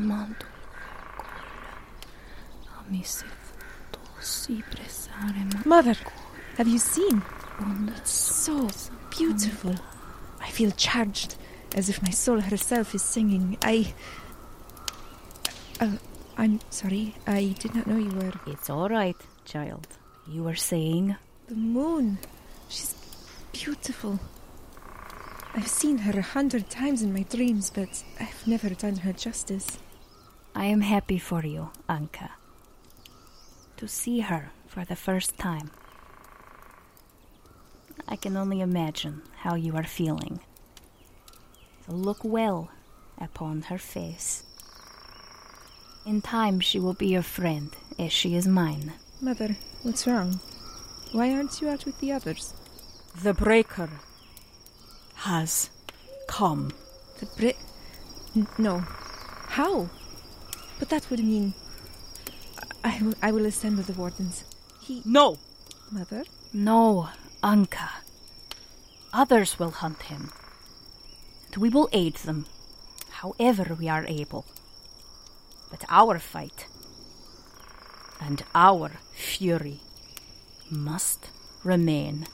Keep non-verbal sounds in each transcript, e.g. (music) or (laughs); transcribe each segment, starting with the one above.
chiamando a mi si si Mother, have you seen? It's so beautiful. I feel charged, as if my soul herself is singing. I. Uh, I'm sorry, I did not know you were. It's all right, child. You were saying The moon. She's beautiful. I've seen her a hundred times in my dreams, but I've never done her justice. I am happy for you, Anka. To see her for the first time. I can only imagine how you are feeling. So look well upon her face. In time, she will be your friend, as she is mine. Mother, what's wrong? Why aren't you out with the others? The breaker has come. The Brit. N- no. How? But that would mean. I, I will- I will assemble the wardens. He. No! Mother? No, Anka. Others will hunt him. And we will aid them, however we are able. But our fight and our fury must remain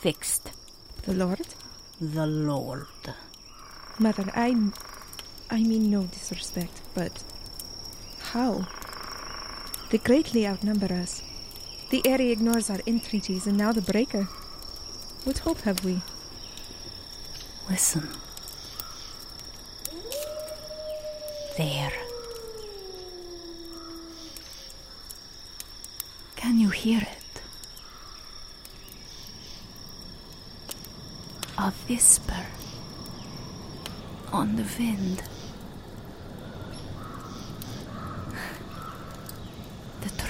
fixed. The Lord? The Lord. Mother, I. I mean no disrespect, but. How? They greatly outnumber us. The area ignores our entreaties, and now the breaker. What hope have we? Listen. There. Can you hear it? A whisper on the wind.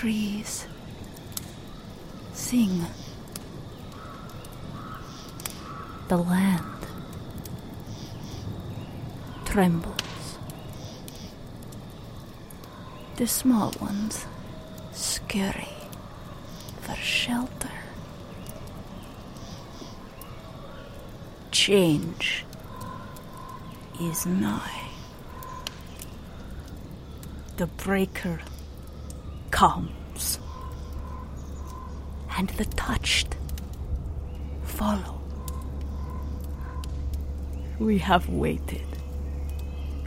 Trees sing. The land trembles. The small ones scurry for shelter. Change is nigh. The breaker comes, and the touched follow. We have waited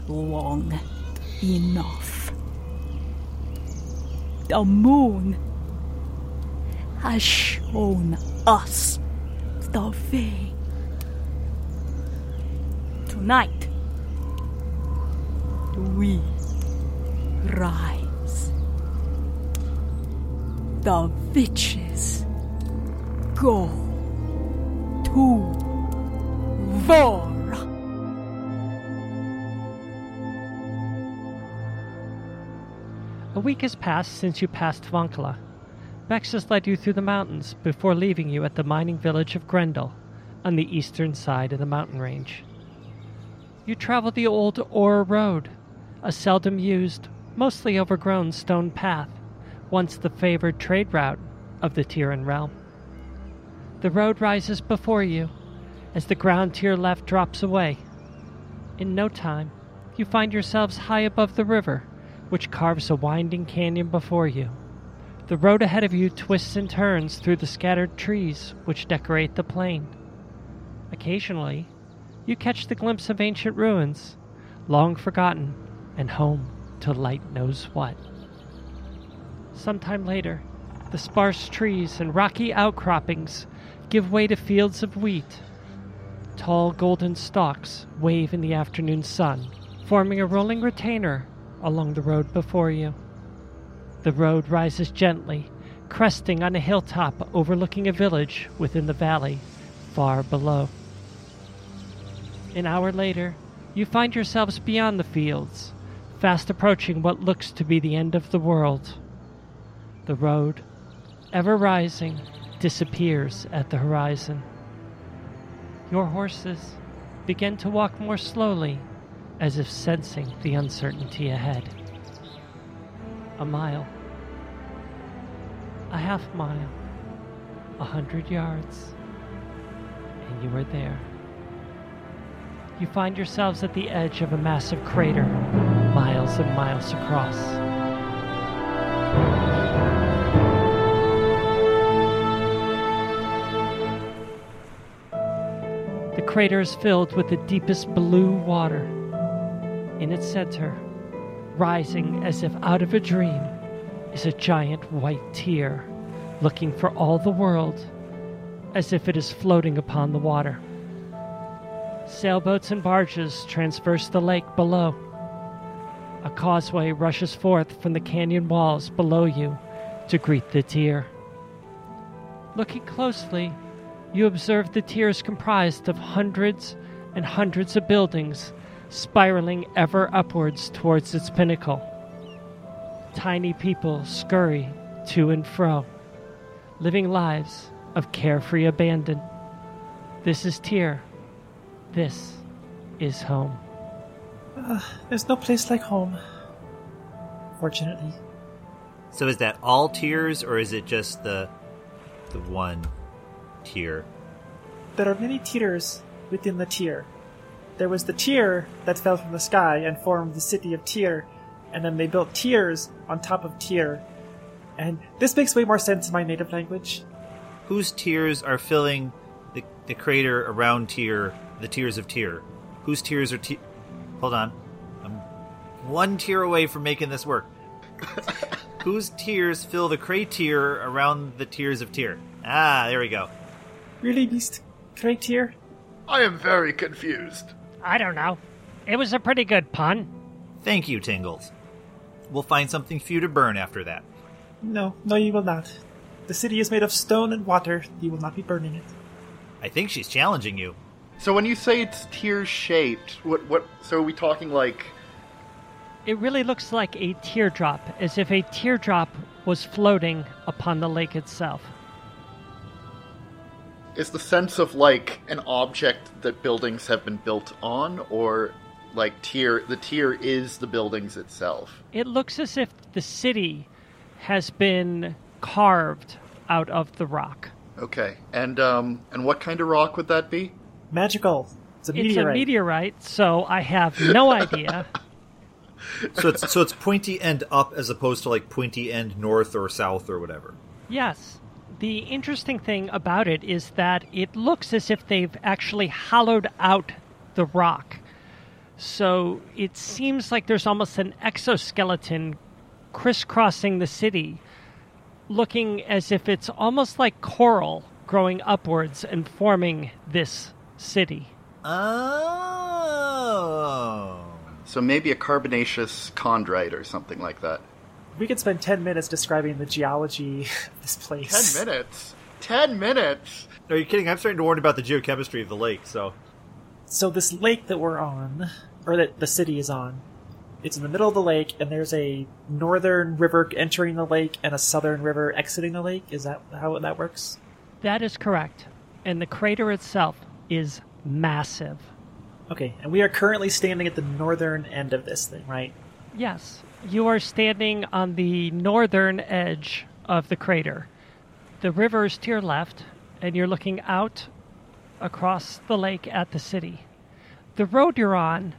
long enough. The moon has shown us the way. Tonight, we rise. The witches go to war. A week has passed since you passed Vankala. Bex has led you through the mountains before leaving you at the mining village of Grendel on the eastern side of the mountain range. You travel the old Ore Road, a seldom used, mostly overgrown stone path, once the favored trade route of the Tyran realm. The road rises before you as the ground to your left drops away. In no time, you find yourselves high above the river, which carves a winding canyon before you. The road ahead of you twists and turns through the scattered trees which decorate the plain. Occasionally, you catch the glimpse of ancient ruins, long forgotten and home to light knows what. Sometime later, the sparse trees and rocky outcroppings give way to fields of wheat. Tall golden stalks wave in the afternoon sun, forming a rolling retainer along the road before you. The road rises gently, cresting on a hilltop overlooking a village within the valley far below. An hour later, you find yourselves beyond the fields, fast approaching what looks to be the end of the world. The road, ever rising, disappears at the horizon. Your horses begin to walk more slowly, as if sensing the uncertainty ahead. A mile, a half mile, a hundred yards, and you are there. You find yourselves at the edge of a massive crater, miles and miles across. The crater is filled with the deepest blue water. In its center, rising as if out of a dream, is a giant white tear, looking for all the world as if it is floating upon the water. Sailboats and barges transverse the lake below. A causeway rushes forth from the canyon walls below you to greet the tear. Looking closely, you observe the tiers comprised of hundreds and hundreds of buildings spiraling ever upwards towards its pinnacle. Tiny people scurry to and fro, living lives of carefree abandon. This is Tyr. This is home. Uh, there's no place like home. Fortunately. So is that all tiers, or is it just the the one tier? There are many tiers within the tier. There was the tier that fell from the sky and formed the city of Tyr, and then they built tiers on top of tier. And this makes way more sense in my native language. Whose tiers are filling the, the crater around tier, the tiers of tier? Whose tiers are tier? Hold on, I'm one tier away from making this work. (laughs) Whose tiers fill the crater around the tiers of tier? Ah, there we go. Really, Beast? Great tier? I am very confused. I don't know. It was a pretty good pun. Thank you, Tingles. We'll find something for you to burn after that. No, no, you will not. The city is made of stone and water. You will not be burning it. I think she's challenging you. So when you say it's tear shaped, what what? So are we talking like? It really looks like a teardrop, as if a teardrop was floating upon the lake itself. Is the sense of like an object that buildings have been built on, or like tier? The tier is the buildings itself. It looks as if the city has been carved out of the rock. Okay, and um, and what kind of rock would that be? Magical. It's a meteorite, It's meteorite. a meteorite, so I have no (laughs) idea. So it's so it's pointy end up as opposed to like pointy end north or south or whatever. Yes. The interesting thing about it is that it looks as if they've actually hollowed out the rock. So it seems like there's almost an exoskeleton crisscrossing the city, looking as if it's almost like coral growing upwards and forming this city. Oh. So maybe a carbonaceous chondrite or something like that. We could spend 10 minutes describing the geology (laughs) of this place. Ten minutes. Ten minutes. Are you kidding? I'm starting to worry about the geochemistry of the lake. So So this lake that we're on, or that the city is on, it's in the middle of the lake, and there's a northern river entering the lake and a southern river exiting the lake. Is that how that works? That is correct. And the crater itself is massive. Okay, and we are currently standing at the northern end of this thing, right? Yes, you are standing on the northern edge of the crater. The river is to your left, and you're looking out across the lake at the city. The road you're on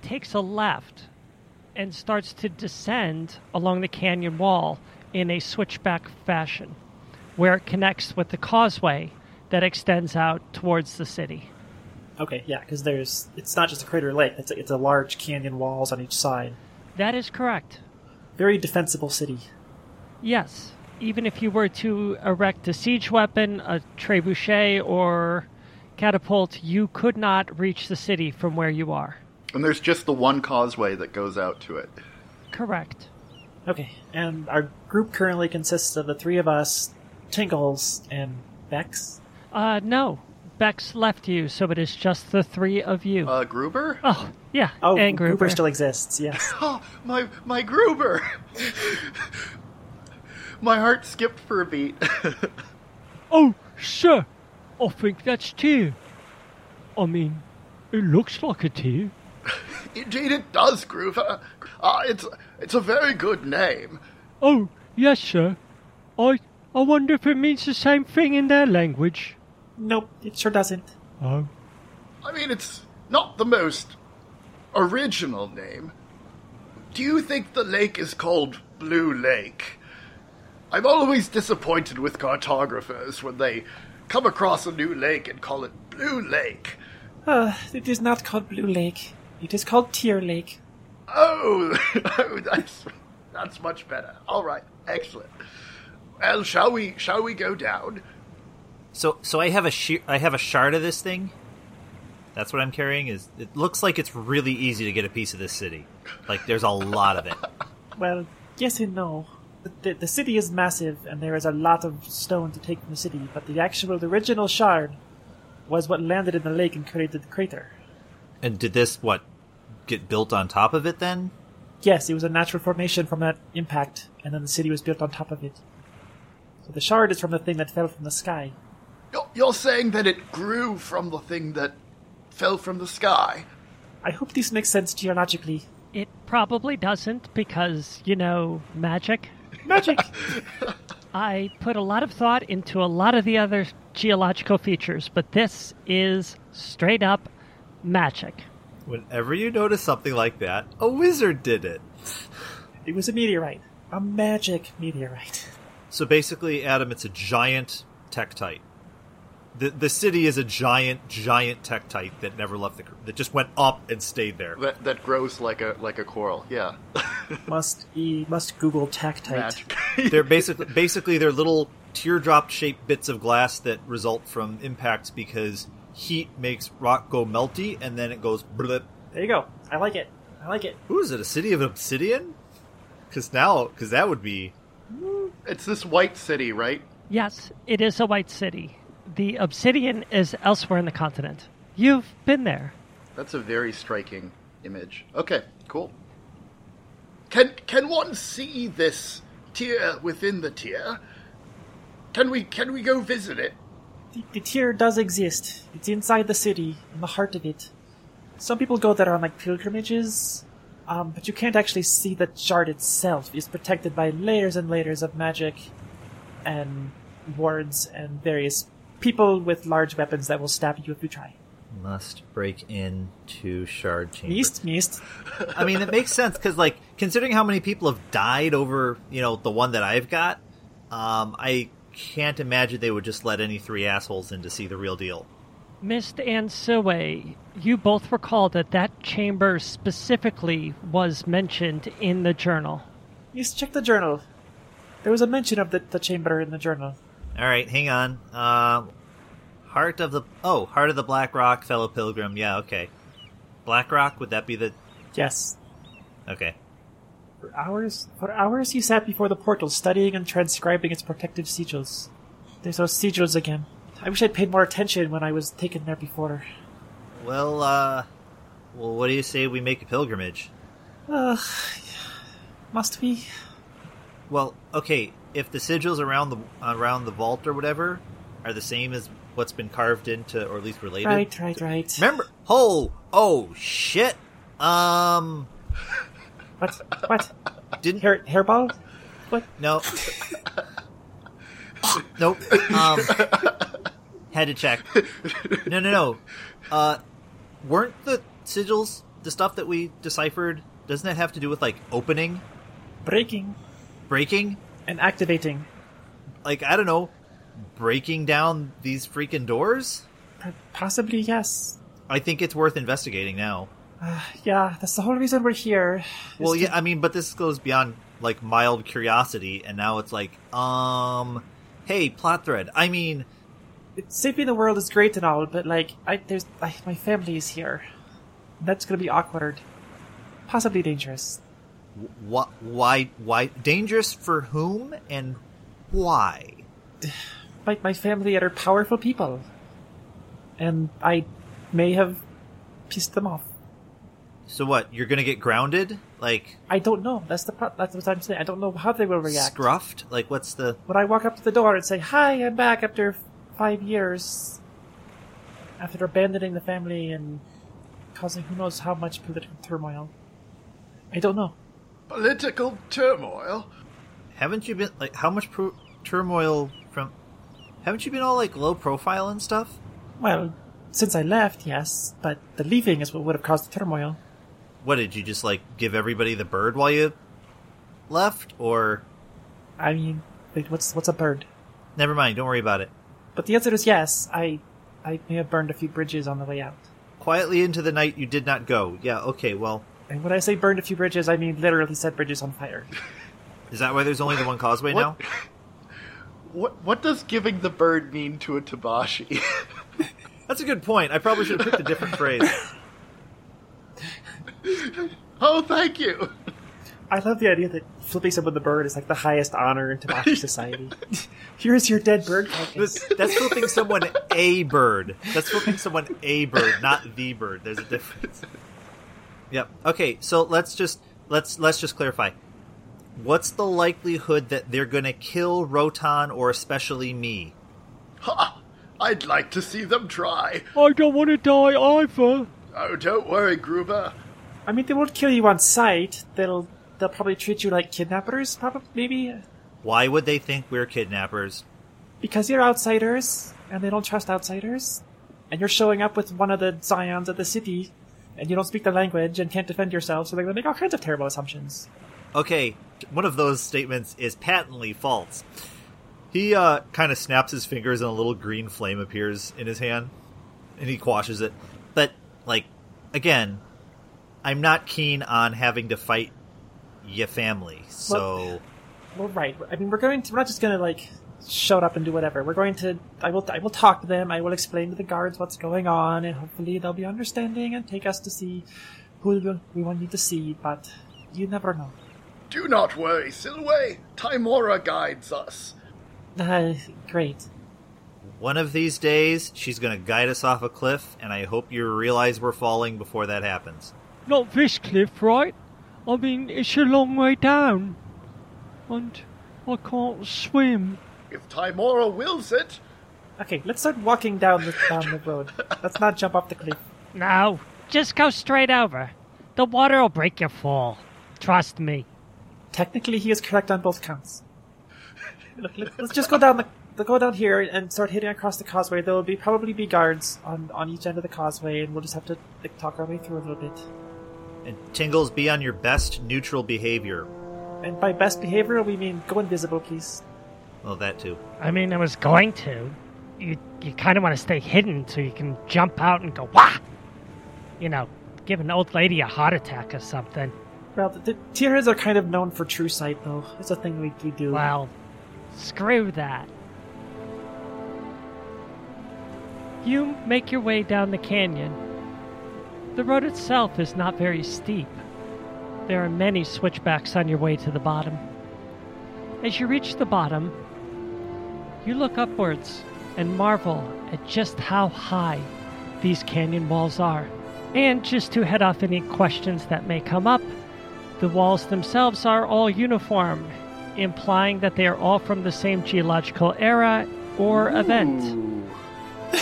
takes a left and starts to descend along the canyon wall in a switchback fashion, where it connects with the causeway that extends out towards the city. Okay, yeah, because there's it's not just a crater lake; it's a, it's a large canyon walls on each side. That is correct. Very defensible city. Yes. Even if you were to erect a siege weapon, a trebuchet, or catapult, you could not reach the city from where you are. And there's just the one causeway that goes out to it. Correct. Okay, and our group currently consists of the three of us, Tingles and Bex. Uh, no. Bex left you, so it is just the three of you. Uh, Gruber? oh, yeah. Oh, and Gruber. Gruber still exists. Yes. (laughs) Oh, my my Gruber. my heart skipped for a beat. (laughs) Oh, sir. I think that's tear. I mean, it looks like a tear. (laughs) Indeed, it does, Gruber. Uh, it's it's a very good name. Oh, yes, sir. I I wonder if it means the same thing in their language. nope, it sure doesn't. Oh. I mean, it's not the most original name. Do you think the lake is called Blue Lake? I'm always disappointed with cartographers when they come across a new lake and call it Blue Lake. Uh, it is not called Blue Lake. It is called Tear Lake. Oh, (laughs) oh, that's that's much better. All right, excellent. Well, shall we shall we go down? So, so I have a she- I have a shard of this thing. That's what I'm carrying. Is it looks like it's really easy to get a piece of this city. Like there's a lot of it. (laughs) Well, yes and no. The, the, the city is massive, and there is a lot of stone to take from the city, but the actual the original shard was what landed in the lake and created the crater. And did this what get built on top of it then? Yes, it was a natural formation from that impact, and then the city was built on top of it. So the shard is from the thing that fell from the sky. You're, you're saying that it grew from the thing that fell from the sky. I hope this makes sense geologically. It probably doesn't because, you know, magic. Magic! (laughs) I put a lot of thought into a lot of the other geological features, but this is straight up magic. Whenever you notice something like that, a wizard did it. it was a meteorite. A magic meteorite. So basically, Adam, it's a giant tektite. The the city is a giant, giant tektite that never left the that just went up and stayed there. That that grows like a like a coral. Yeah. (laughs) Must e must Google tektite. Magic. (laughs) they're basically basically they're little teardrop shaped bits of glass that result from impacts because heat makes rock go melty and then it goes blip. There you go. I like it. I like it. Who is it? A city of obsidian? Because now, because that would be it's this white city, right? Yes, it is a white city. The obsidian is elsewhere in the continent. You've been there. That's a very striking image. Okay, cool. Can can one see this tier within the tier? Can we can we go visit it? The, the tier does exist. It's inside the city, in the heart of it. Some people go there on like pilgrimages, um, but you can't actually see the shard itself. It's protected by layers and layers of magic and wards and various people with large weapons that will stab you if you try. must break into shard chamber. Mist, mist. I mean, it makes sense because, like, considering how many people have died over, you know, the one that I've got, um, I can't imagine they would just let any three assholes in to see the real deal. Mist and Silway, you both recall that that chamber specifically was mentioned in the journal. Yes, check the journal. There was a mention of the, the chamber in the journal. All right, hang on. Um, heart of the oh, heart of the Black Rock, fellow pilgrim. Yeah, okay. Black Rock would that be the Yes. okay? For hours, for hours he sat before the portal, studying and transcribing its protective sigils. There's those sigils again. I wish I'd paid more attention when I was taken there before. Well, uh, well, what do you say we make a pilgrimage? Ugh. Must we? Well, okay, if the sigils around the around the vault or whatever are the same as what's been carved into, or at least related. Right, right, right. Remember? Oh, oh shit. Um, What? What? didn't Hair, hairball? What? no. nope. Um, had to check. No, no, no. Uh, weren't the sigils the stuff that we deciphered? Doesn't that have to do with like opening, Breaking breaking? And activating. Like I don't know, breaking down these freaking doors? Possibly, yes. I think it's worth investigating now. Yeah, that's the whole reason we're here. Well, is yeah, I mean, but this goes beyond like mild curiosity, and now it's like, um, hey, plot thread. I mean, saving the world is great and all, but like, I there's I, my family is here. That's gonna be awkward, possibly dangerous. What? Why? Why? Dangerous for whom and why? My my family are powerful people, and I may have pissed them off. So what? You're gonna get grounded? Like I don't know. That's the pro- that's what I'm saying. I don't know how they will react. scruffed? Like what's the? When I walk up to the door and say, "Hi, I'm back after f- five years," after abandoning the family and causing who knows how much political turmoil, I don't know. Political turmoil. Haven't you been like how much pro- turmoil from? Haven't you been all like low profile and stuff? Well, since I left, yes, but the leaving is what would have caused the turmoil. what did you just like give everybody the bird while you left, or I mean, wait, what's what's a bird? never mind? Don't worry about it. But the answer is yes. I I may have burned a few bridges on the way out. Quietly into the night, you did not go. Yeah, okay. Well, And when I say burned a few bridges, I mean literally set bridges on fire. (laughs) is that why there's only the one causeway What- now? (laughs) What what does giving the bird mean to a Tabashi? (laughs) That's a good point. I probably should have picked a different phrase. oh, thank you. I love the idea that flipping someone the bird is like the highest honor in Tabashi society. Here's your dead bird carcass. This, that's flipping someone a bird. That's flipping someone a bird, not the bird. There's a difference. Yep. Okay, so let's just let's let's just clarify. What's the likelihood that they're going to kill Rotan or especially me? Ha! I'd like to see them try. I don't want to die either. Oh, don't worry, Gruber. I mean, they won't kill you on sight. They'll they'll probably treat you like kidnappers, probably maybe Why would they think we're kidnappers? because you're outsiders and they don't trust outsiders. And you're showing up with one of the scions of the city, and you don't speak the language and can't defend yourself, so they're gonna make all kinds of terrible assumptions. Okay, one of those statements is patently false. He uh, kind of snaps his fingers and a little green flame appears in his hand, and he quashes it. But, like, again, I'm not keen on having to fight your family, so. Well, right. I mean, we're going to. We're not just gonna like show up and do whatever. We're going to. I will. I will talk to them. I will explain to the guards what's going on, and hopefully they'll be understanding and take us to see who we- we want you to see. But you never know. Do not worry, Silway. Timora guides us. Uh, great. One of these days, she's going to guide us off a cliff, and I hope you realize we're falling before that happens. Not this cliff, right? I mean, it's a long way down. And I can't swim. If Timora wills it, Okay, let's start walking down the down the road. Let's not jump off the cliff. No, just go straight over. The water will break your fall. Trust me. Technically, he is correct on both counts. Look, let- let's just go down the. the go down here and start hitting across the causeway. There will be probably be guards on, on each end of the causeway, and we'll just have to like, talk our way through a little bit. And Tingles, be on your best neutral behavior. And by best behavior, we mean go invisible, please. Well, that too. I mean, I was going to. You you kind of want to stay hidden so you can jump out and go wah. You know, give an old lady a heart attack or something. Well, the, the Tierheads are kind of known for true sight, though. It's a thing we, we do. Well, screw that. You make your way down the canyon. The road itself is not very steep. There are many switchbacks on your way to the bottom. As you reach the bottom, you look upwards and marvel at just how high these canyon walls are. And just to head off any questions that may come up, the walls themselves are all uniform, implying that they are all from the same geological era or event. (laughs)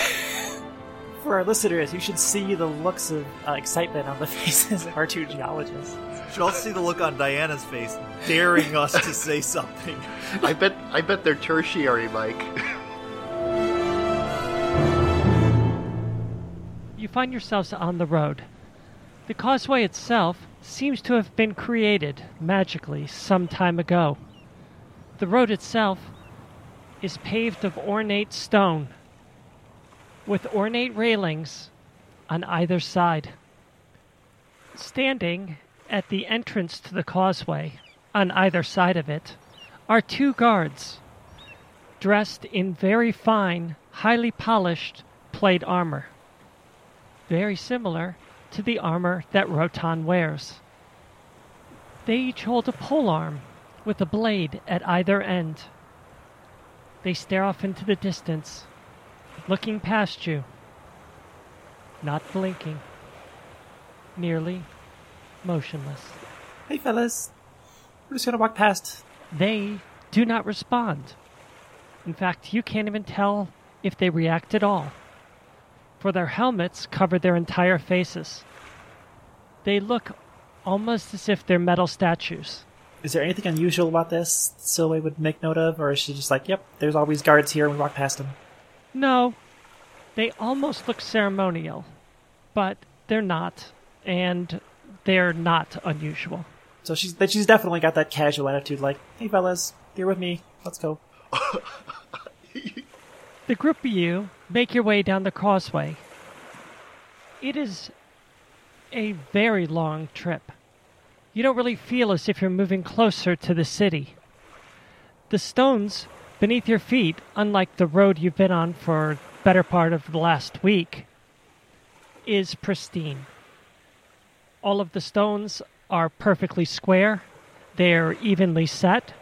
For our listeners, you should see the looks of uh, excitement on the (laughs) faces of our two geologists. You should also see the look on Diana's face, daring us to say something. I bet I bet they're tertiary, Mike. You find yourselves on the road. The causeway itself seems to have been created magically some time ago. The road itself is paved of ornate stone, with ornate railings on either side. Standing at the entrance to the causeway, on either side of it, are two guards, dressed in very fine, highly polished plate armor very similar to the armor that Rotan wears. They each hold a polearm with a blade at either end. They stare off into the distance, looking past you, not blinking, nearly motionless. Hey, fellas. We're just gonna walk past. They do not respond. In fact, you can't even tell if they react at all, for their helmets cover their entire faces. They look almost as if they're metal statues. Is there anything unusual about this Silway would make note of, or is she just like, yep, there's always guards here and we walk past them? No, they almost look ceremonial, but they're not. And they're not unusual. So she's that she's definitely got that casual attitude, like, "Hey fellas, you're with me. Let's go." (laughs) The group of you make your way down the causeway. It is a very long trip. You don't really feel as if you're moving closer to the city. The stones beneath your feet, unlike the road you've been on for better part of the last week, is pristine. All of the stones are perfectly square. They're evenly set.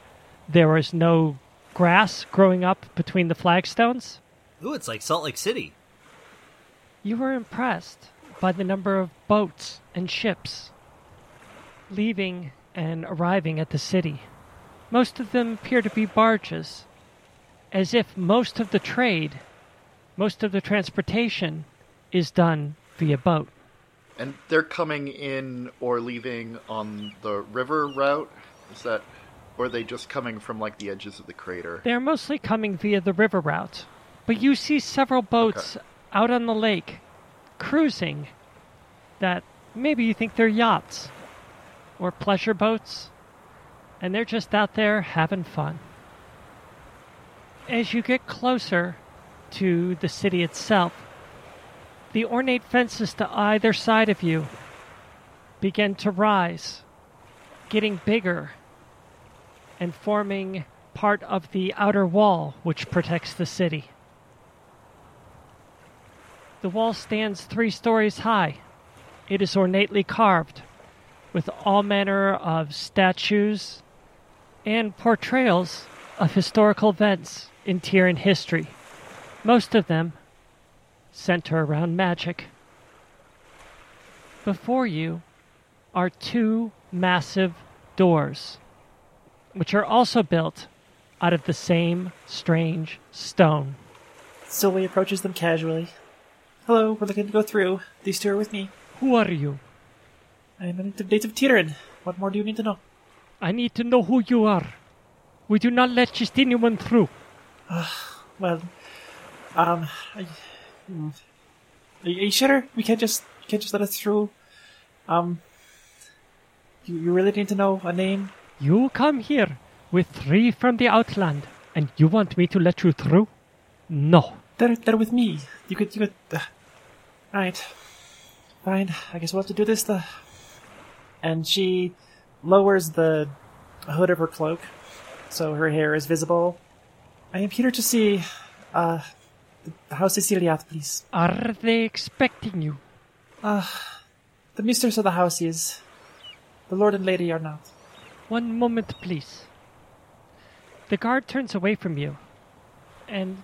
There is no grass growing up between the flagstones. Ooh, it's like Salt Lake City. You were impressed by the number of boats and ships leaving and arriving at the city. Most of them appear to be barges, as if most of the trade, most of the transportation, is done via boat. And they're coming in or leaving on the river route? Is that. Or are they just coming from like the edges of the crater? They are mostly coming via the river route, but you see several boats out on the lake cruising that maybe you think they're yachts or pleasure boats, and they're just out there having fun. As you get closer to the city itself, the ornate fences to either side of you begin to rise, getting bigger and forming part of the outer wall which protects the city. The wall stands three stories high. It is ornately carved, with all manner of statues and portrayals of historical events in Tyrian history. Most of them center around magic. Before you are two massive doors, which are also built out of the same strange stone. Sylvie approaches them casually. Hello, we're looking to go through. These two are with me. Who are you? I'm a native, native Tyrian. What more do you need to know? I need to know who you are. We do not let just anyone through. Well, um, I, are you, are you sure we can't just you can't just let us through? Um, you, you really need to know a name? You come here with three from the Outland, and you want me to let you through? No. They're they're with me. You could you could. Uh, all right, fine. I guess we'll have to do this. The and she lowers the hood of her cloak so her hair is visible. I am here to see uh the house Ceciliat, please. Are they expecting you? Ah the mistress of the house is. The lord and lady are not. One moment, please. The guard turns away from you and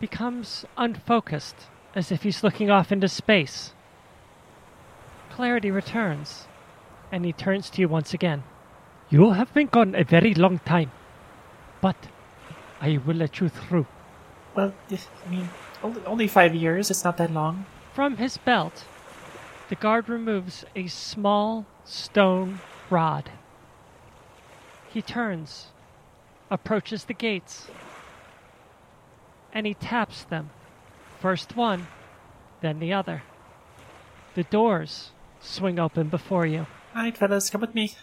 becomes unfocused, as if he's looking off into space. Clarity returns, and he turns to you once again. You have been gone a very long time, but I will let you through. Well, yes, I mean, only, only five years. It's not that long. From his belt, the guard removes a small stone rod. He turns, approaches the gates, and he taps them. First one, then the other. The doors swing open before you. All right, fellas, come with me.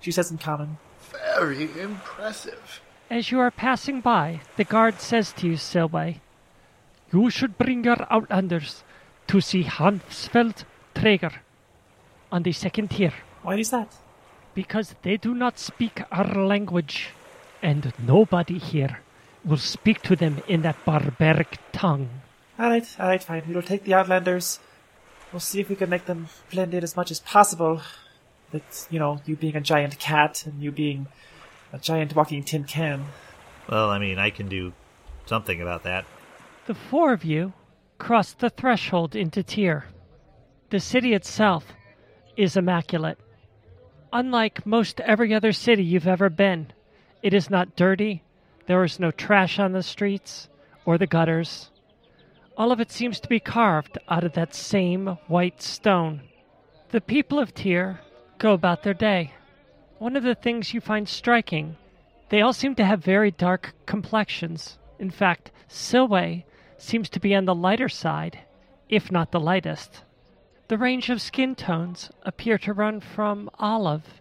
She says in common. Very impressive. As you are passing by, the guard says to you, Silway, You should bring your outlanders to see Hansfeld Traeger on the second tier, Why is that? because they do not speak our language, and nobody here will speak to them in that barbaric tongue. All right, all right, fine. We'll take the Outlanders. We'll see if we can make them blend in as much as possible. With, you know, you being a giant cat and you being a giant walking tin can. Well, I mean, I can do something about that. The four of you cross the threshold into Tyr. The city itself is immaculate. Unlike most every other city you've ever been, it is not dirty, there is no trash on the streets or the gutters. All of it seems to be carved out of that same white stone. The people of Tyr go about their day. One of the things you find striking, they all seem to have very dark complexions. In fact, Silway seems to be on the lighter side, if not the lightest. The range of skin tones appear to run from olive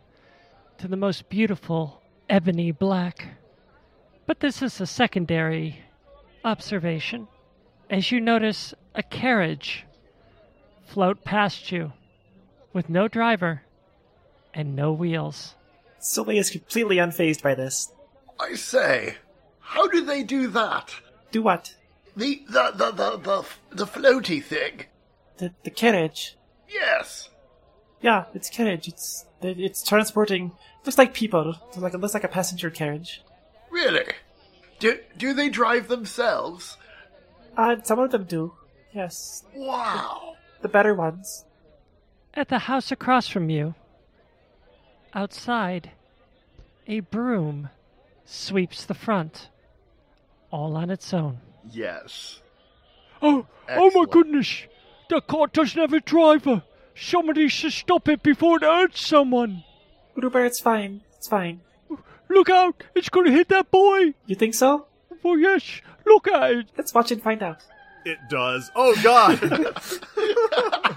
to the most beautiful ebony black. But this is a secondary observation as you notice a carriage float past you with no driver and no wheels. Sylvie is completely unfazed by this. I say, how do they do that? Do what? The the the the the, the floaty thing. The the carriage. Yes. Yeah, it's carriage. It's it's transporting. Looks like people. It's like it looks like a passenger carriage. Really? Do do they drive themselves? Uh, some of them do. Yes, Wow. the better ones. At the house across from you, outside, a broom sweeps the front, all on its own. Yes. Oh, oh Excellent. goodness! The car doesn't have a driver. Somebody should stop it before it hurts someone. Gruber, it's fine. It's fine. Look out! It's going to hit that boy. You think so? Oh yes, look at it. Let's watch and find out. It does. Oh God!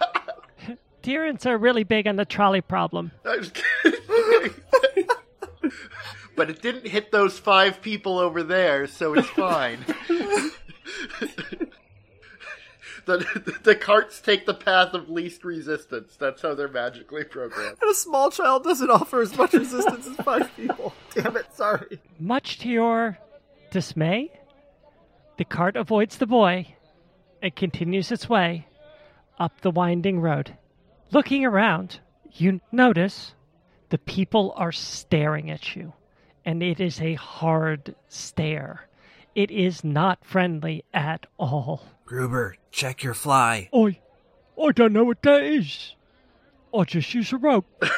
(laughs) Tyrants are really big on the trolley problem. (laughs) I was kidding. (laughs) but it didn't hit those five people over there, so it's fine. (laughs) the, the carts take the path of least resistance. That's how they're magically programmed. and a small child doesn't offer as much resistance as five people. Damn it! Sorry. Much to your dismay, the cart avoids the boy and continues its way up the winding road. Looking around, you notice the people are staring at you, and it is a hard stare. It is not friendly at all. Gruber, check your fly. I, I don't know what that is. I just use a rope. (laughs)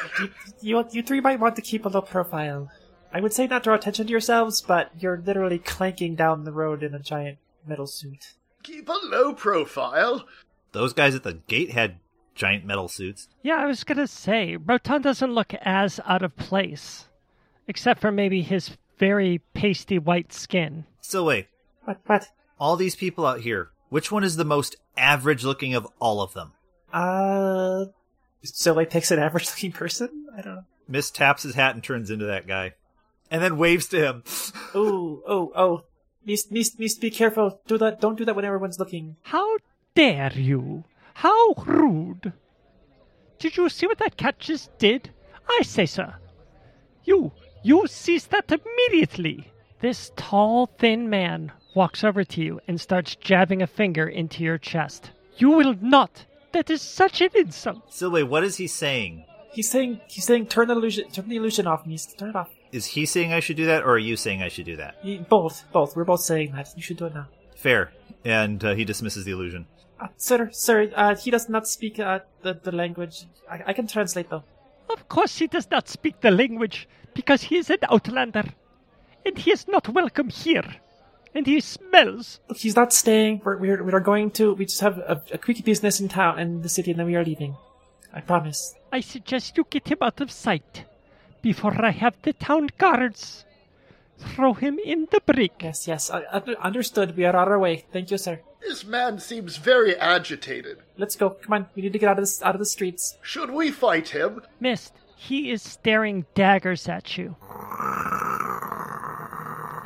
You you three might want to keep a low profile. I would say not draw attention to yourselves, but you're literally clanking down the road in a giant metal suit. Keep a low profile. Those guys at the gate had giant metal suits. Yeah, I was gonna say, Rotan doesn't look as out of place, except for maybe his very pasty white skin. So wait, What what? all these people out here, which one is the most average looking of all of them? Uh, so like picks an average (laughs) looking person. I don't know. Mist taps his hat and turns into that guy, and then waves to him. (laughs) Oh oh oh. Mist, miss, needs to be careful. Do that. Don't do that when everyone's looking. How dare you? How rude! Did you see what that cat just did? I say, sir. You, you cease that immediately. This tall, thin man walks over to you and starts jabbing a finger into your chest. You will not. That is such an insult. Silway, what is he saying? He's saying he's saying turn the illusion turn the illusion off. And he's turn it off. Is he saying I should do that, or are you saying I should do that? Both both. We're both saying that. You should do it now. Fair. And uh, he dismisses the illusion. Uh, sir, sir, uh, he does not speak uh, the the language. I, I can translate though. Of course, he does not speak the language because he is an outlander, and he is not welcome here. And he smells. He's not staying. We're we're, we are going to. We just have a, a quick business in town in the city, and then we are leaving. I promise. I suggest you get him out of sight before I have the town guards throw him in the brig. Yes, yes. Uh, under- understood. We are on our way. Thank you, sir. This man seems very agitated. Let's go. Come on. We need to get out of this out of the streets. Should we fight him? Mist, he is staring daggers at you.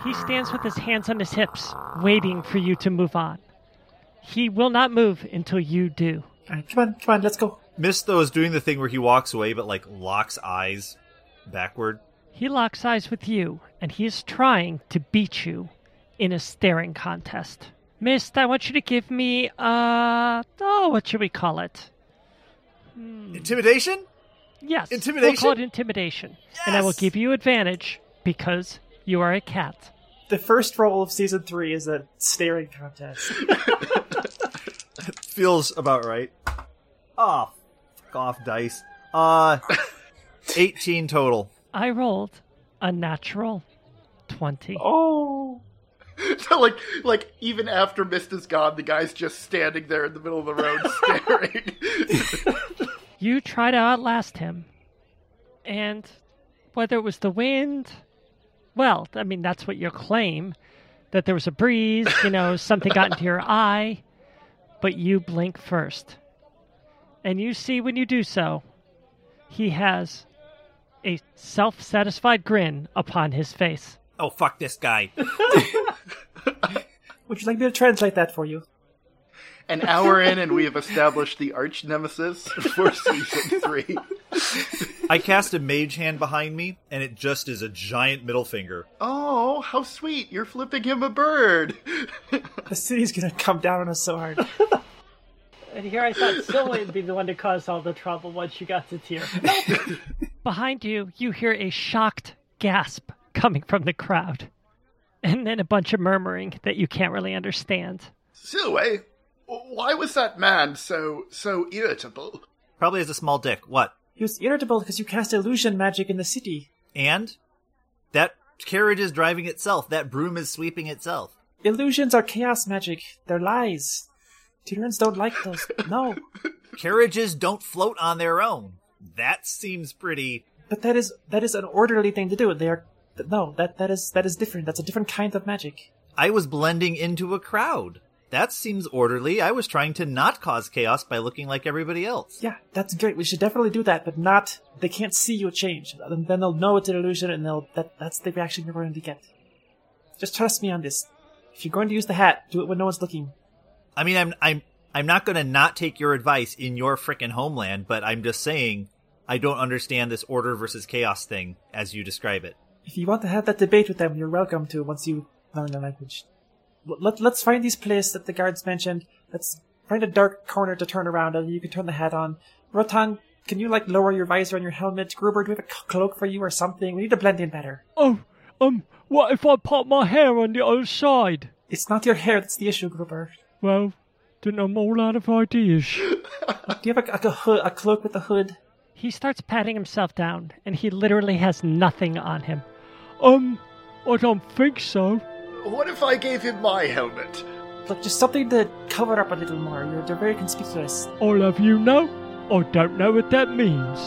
He stands with his hands on his hips, waiting for you to move on. He will not move until you do. All right, come on, come on. Let's go. Mist though is doing the thing where he walks away, but like locks eyes backward. He locks eyes with you, and he is trying to beat you in a staring contest. Mist, I want you to give me, uh, oh, what should we call it? Intimidation? Yes, Intimidation? We'll Intimidation? call it intimidation, and I will give you advantage because you are a cat. The first roll of season three is a staring contest. (laughs) (laughs) Feels about right. Oh, fuck off dice. Uh, (laughs) 18 total. I rolled a natural twenty. oh, (laughs) So like like even after Mist is gone, the guy's just standing there in the middle of the road (laughs) staring. (laughs) You try to outlast him, and whether it was the wind, well, I mean that's what you claim, that there was a breeze, you know, something got into your eye, but you blink first. And you see when you do so, he has a self satisfied grin upon his face. Oh, fuck this guy. (laughs) Would you like me to translate that for you? An hour in, and we have established the arch nemesis for season three. I cast a mage hand behind me, and it just is a giant middle finger. Oh, how sweet! You're flipping him a bird. The city's gonna come down on us so hard. And here I thought Silway would be the one to cause all the trouble once you got to Tyr. (laughs) Behind you, you hear a shocked gasp (laughs) coming from the crowd. And then a bunch of murmuring that you can't really understand. Silway, why was that man so so irritable? Probably has a small dick. What? He was irritable because you cast illusion magic in the city. And? That carriage is driving itself. That broom is sweeping itself. Illusions are chaos magic. They're lies. Tyrans don't like those. No. (laughs) Carriages don't float on their own. That seems pretty. But that is that is an orderly thing to do. They are no, that that is that is different. That's a different kind of magic. I was blending into a crowd. That seems orderly. I was trying to not cause chaos by looking like everybody else. Yeah, that's great. We should definitely do that, but not. They can't see you change. Then then they'll know it's an illusion, and they'll that that's the reaction you're going to get. Just trust me on this. If you're going to use the hat, do it when no one's looking. I mean, I'm I'm I'm not going to not take your advice in your frickin' homeland, but I'm just saying I don't understand this order versus chaos thing as you describe it. If you want to have that debate with them, you're welcome to once you learn the language. Let, let's find these place that the guards mentioned. Let's find a dark corner to turn around and you can turn the hat on. Rotan, can you like lower your visor on your helmet? Gruber, do we have a cloak for you or something? We need to blend in better. Oh, um, what if I pop my hair on the other side? It's not your hair that's the issue, Gruber. Well, then I'm all out of ideas. (laughs) Do you have a, a, a, hood, a cloak with a hood? he starts patting himself down, and he literally has nothing on him. Um, I don't think so. What if I gave him my helmet? Look, just something to cover up a little more. You're, they're very conspicuous. All of you know, I don't know what that means.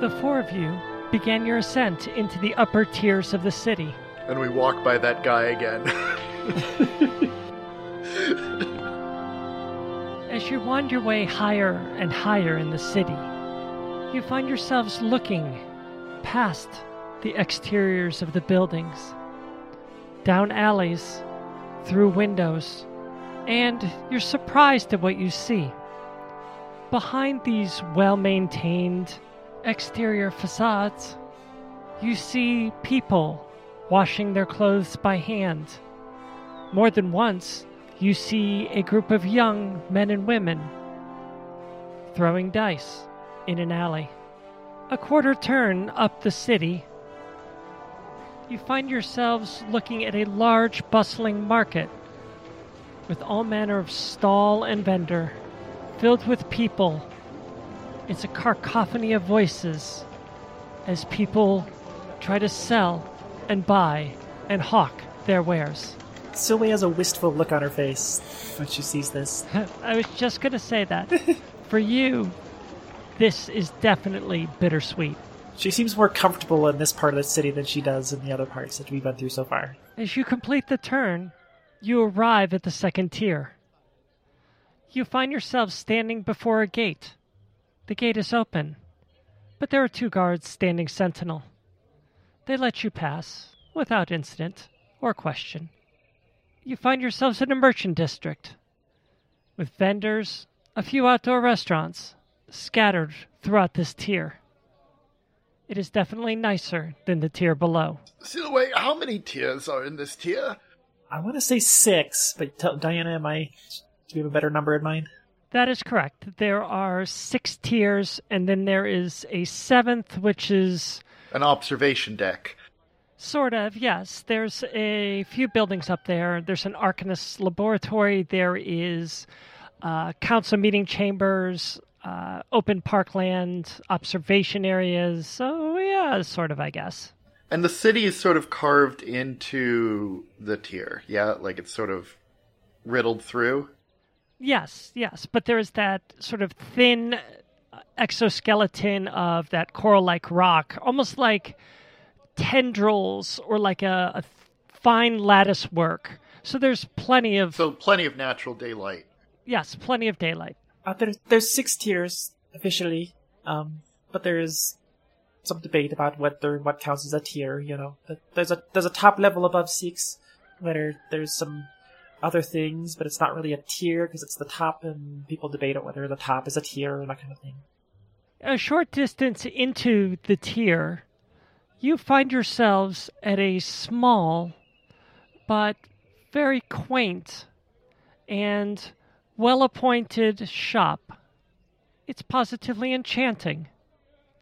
The four of you began your ascent into the upper tiers of the city. And we walk by that guy again. (laughs) As you wind your way higher and higher in the city, you find yourselves looking past the exteriors of the buildings, down alleys, through windows, and you're surprised at what you see. Behind these well maintained exterior facades, you see people washing their clothes by hand. More than once, you see a group of young men and women throwing dice in an alley. A quarter turn up the city, you find yourselves looking at a large, bustling market with all manner of stall and vendor, filled with people. It's a cacophony of voices as people try to sell and buy and hawk their wares. Silway has a wistful look on her face when she sees this. (laughs) I was just going to say that. (laughs) For you, this is definitely bittersweet. She seems more comfortable in this part of the city than she does in the other parts that we've been through so far. As you complete the turn, you arrive at the second tier. You find yourself standing before a gate. The gate is open, but there are two guards standing sentinel. They let you pass without incident or question. You find yourselves in a merchant district with vendors, a few outdoor restaurants scattered throughout this tier. It is definitely nicer than the tier below. Silway, how many tiers are in this tier? I want to say six, but tell Diana, am I? Do you have a better number in mind? That is correct. There are six tiers, and then there is a seventh, which is An observation deck. sort of, yes. There's a few buildings up there. There's an Arcanist laboratory. There is uh, council meeting chambers, uh, open parkland, observation areas. So, yeah, sort of, I guess. And the city is sort of carved into the tier. Yeah, like it's sort of riddled through. Yes, yes, but there is that sort of thin uh, exoskeleton of that coral-like rock, almost like tendrils or like a, a fine lattice work. So there's plenty of So plenty of natural daylight. Yes, plenty of daylight. Uh, there's there's six tiers officially, um, but there is some debate about whether what counts as a tier. You know, there's a there's a top level above six, whether there's some other things, but it's not really a tier because it's the top, and people debate on whether the top is a tier and that kind of thing. A short distance into the tier, you find yourselves at a small but very quaint and well appointed shop. It's positively enchanting.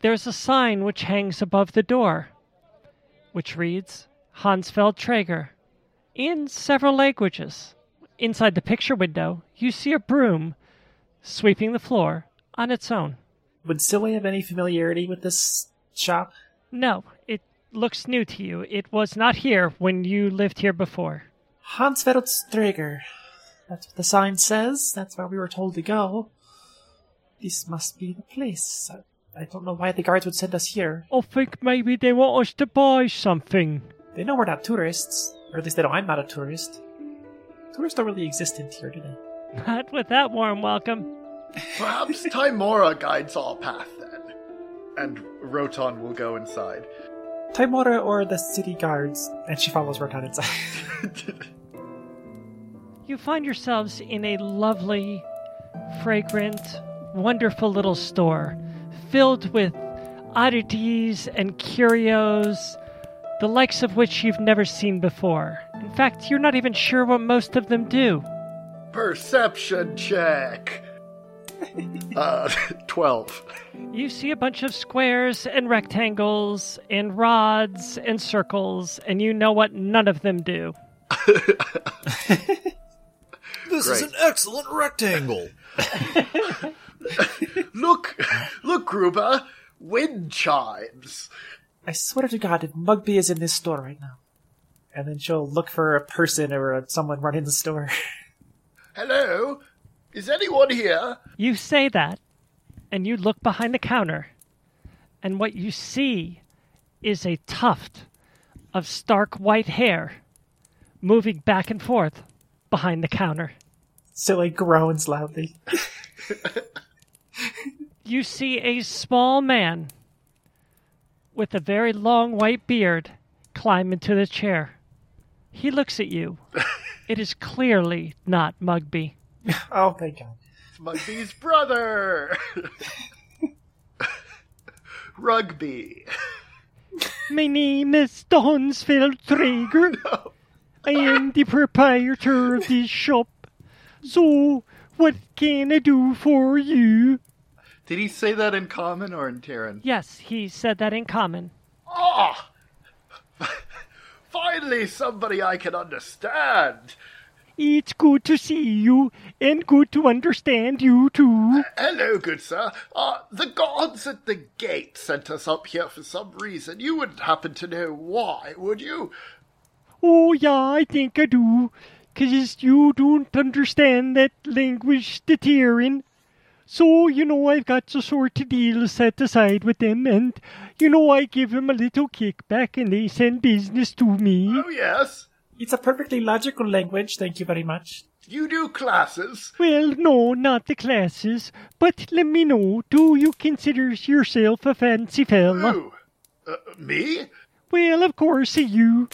There's a sign which hangs above the door, which reads Hansfeld Traeger in several languages. Inside the picture window, you see a broom sweeping the floor on its own. Would Silly have any familiarity with this shop? No, it looks new to you. It was not here when you lived here before. Hansfeldstrager. That's what the sign says. That's where we were told to go. This must be the place. I, I don't know why the guards would send us here. I think maybe they want us to buy something. They know we're not tourists. Or at least they know I'm not a tourist. Tourists don't really exist in here, do they? (laughs) Not with that warm welcome. Perhaps (laughs) Tymora guides our path then. And Rotan will go inside. Tymora or the city guards. And she follows Rotan inside. (laughs) You find yourselves in a lovely, fragrant, wonderful little store filled with oddities and curios, the likes of which you've never seen before. In fact, you're not even sure what most of them do. Perception check. (laughs) uh, (laughs) 12. You see a bunch of squares and rectangles and rods and circles, and you know what none of them do. (laughs) This is an excellent rectangle. (laughs) (laughs) Look, look, Gruber. Wind chimes. I swear to God, if Mugby is in this store right now. And then she'll look for a person or a, someone running the store. (laughs) Hello? Is anyone here? You say that, and you look behind the counter, and what you see is a tuft of stark white hair moving back and forth behind the counter. Silly groans loudly. (laughs) You see a small man with a very long white beard climb into the chair. He looks at you. (laughs) It is clearly not Mugby. oh, thank God. It's Mugby's brother. (laughs) Rugby. My name is Hansfeld Traeger. I am the proprietor of this shop. So, what can I do for you? Did he say that in common or in Terran? Yes, he said that in common. Ah! (laughs) Finally, somebody I can understand. It's good to see you, and good to understand you too. Hello, good sir. Uh, the guards at the gate sent us up here for some reason. You wouldn't happen to know why, would you? Oh, yeah, I think I do. 'Cause you don't understand that language, the Tyrian. So, you know, I've got a sort of deal set aside with them, and, you know, I give them a little kickback and they send business to me. Oh, yes. It's a perfectly logical language, thank you very much. You do classes. Well, no, not the classes, but let me know, do you consider yourself a fancy fella? Who? Uh, me? Well, of course, you.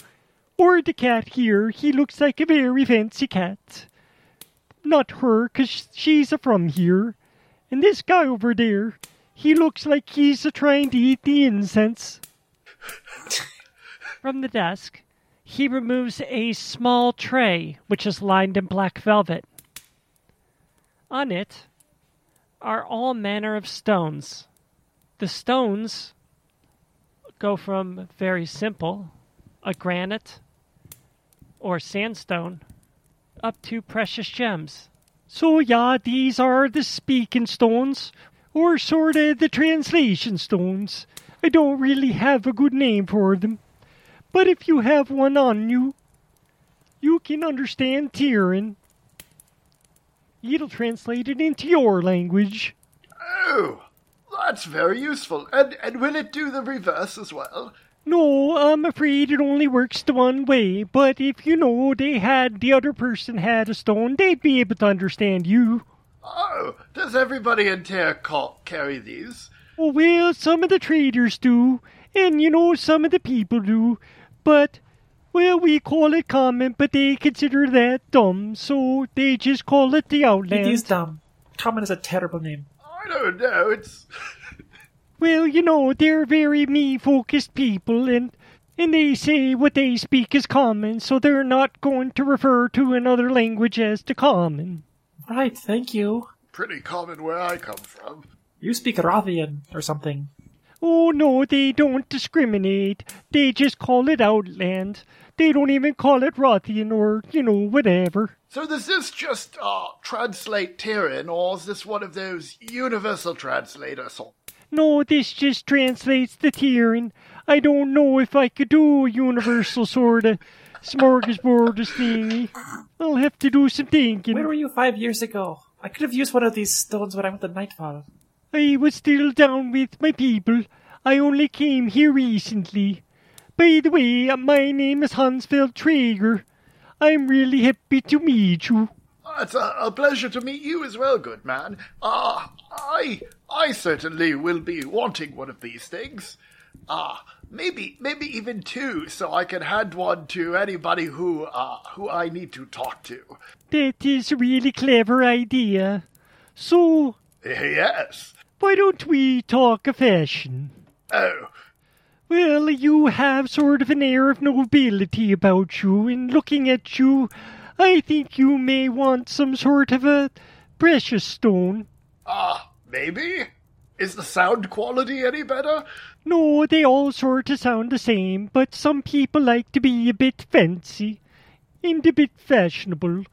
Or the cat here, he looks like a very fancy cat. Not her, 'cause she's a from here. And this guy over there, he looks like he's a trying to eat the incense. (laughs) From the desk, he removes a small tray which is lined in black velvet. On it are all manner of stones. The stones go from very simple, a granite or sandstone, up to precious gems. So, yeah, these are the speaking stones, or sort of the translation stones. I don't really have a good name for them. But if you have one on you, you can understand Tyrian. It'll translate it into your language. Oh, that's very useful. And, and will it do the reverse as well? No, I'm afraid it only works the one way, but if you know they had the other person had a stone, they'd be able to understand you. Oh, does everybody in Tyr carry these? Oh, well, some of the traders do, and you know, some of the people do, but, well, we call it common, but they consider that dumb, so they just call it the It outland. is dumb. Common is a terrible name. I don't know. It's Well, you know, they're very me-focused people, and and they say what they speak is common, so they're not going to refer to another language as the common. Right, thank you. pretty common where I come from. You speak Rothian or something. Oh no, they don't discriminate. They just call it outland. They don't even call it Rothian or, you know, whatever. So does this just uh, translate Tyrian, or is this one of those universal translators? No, this just translates the Tyrian. I don't know if I could do a universal sort of smorgasbord of thingy. I'll have to do some thinking. Where were you five years ago? I could have used one of these stones when I went to Nightfall. I was still down with my people. I only came here recently. By the way, uh, my name is Hansfeld Traeger. I'm really happy to meet you. Uh, It's a, a pleasure to meet you as well, good man. Ah, I I certainly will be wanting one of these things. Ah, maybe maybe even two, so I can hand one to anybody who uh who I need to talk to. That is a really clever idea. So, Yes. why don't we talk of fashion? Oh, Well, you have sort of an air of nobility about you, and looking at you, I think you may want some sort of a precious stone. ah, maybe. Is the sound quality any better? No, they all sort of sound the same, but some people like to be a bit fancy and a bit fashionable.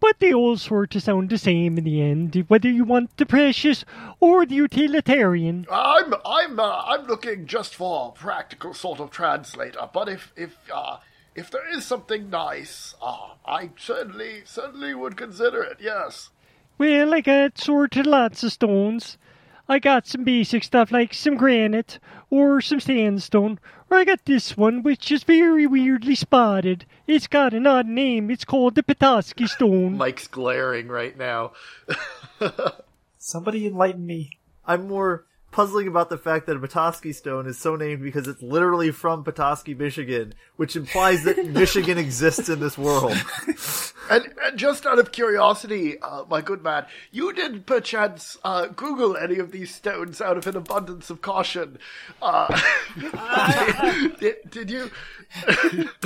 But they all sort of sound the same in the end, whether you want the precious or the utilitarian. I'm I'm uh, I'm looking just for a practical sort of translator. But if if uh, if there is something nice, uh, I certainly certainly would consider it. Yes. Well, I got sort of lots of stones. I got some basic stuff like some granite or some sandstone, or I got this one which is very weirdly spotted. It's got an odd name. It's called the Petoskey Stone. (laughs) Mike's glaring right now. (laughs) Somebody enlighten me. I'm more puzzling about the fact that a Petoskey stone is so named because it's literally from Petoskey, Michigan, which implies that (laughs) Michigan exists in this world. (laughs) And, and just out of curiosity, uh, my good man, you did perchance uh, Google any of these stones out of an abundance of caution. Uh, (laughs) did, did you?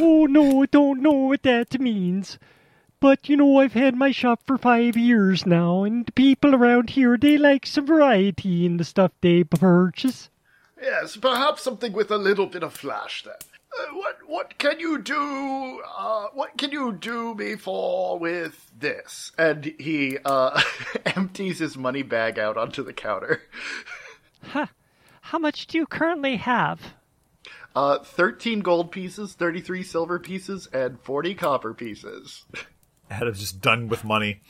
Oh no, I don't know what that means. But you know, I've had my shop for five years now, and the people around here, they like some variety in the stuff they purchase. Yes, perhaps something with a little bit of flash then. Uh, what what can you do? Uh, what can you do me for with this? And he uh, (laughs) empties his money bag out onto the counter. How much do you currently have? Uh, 13 gold pieces, 33 silver pieces, and 40 copper pieces. (laughs) Adam's just done with money.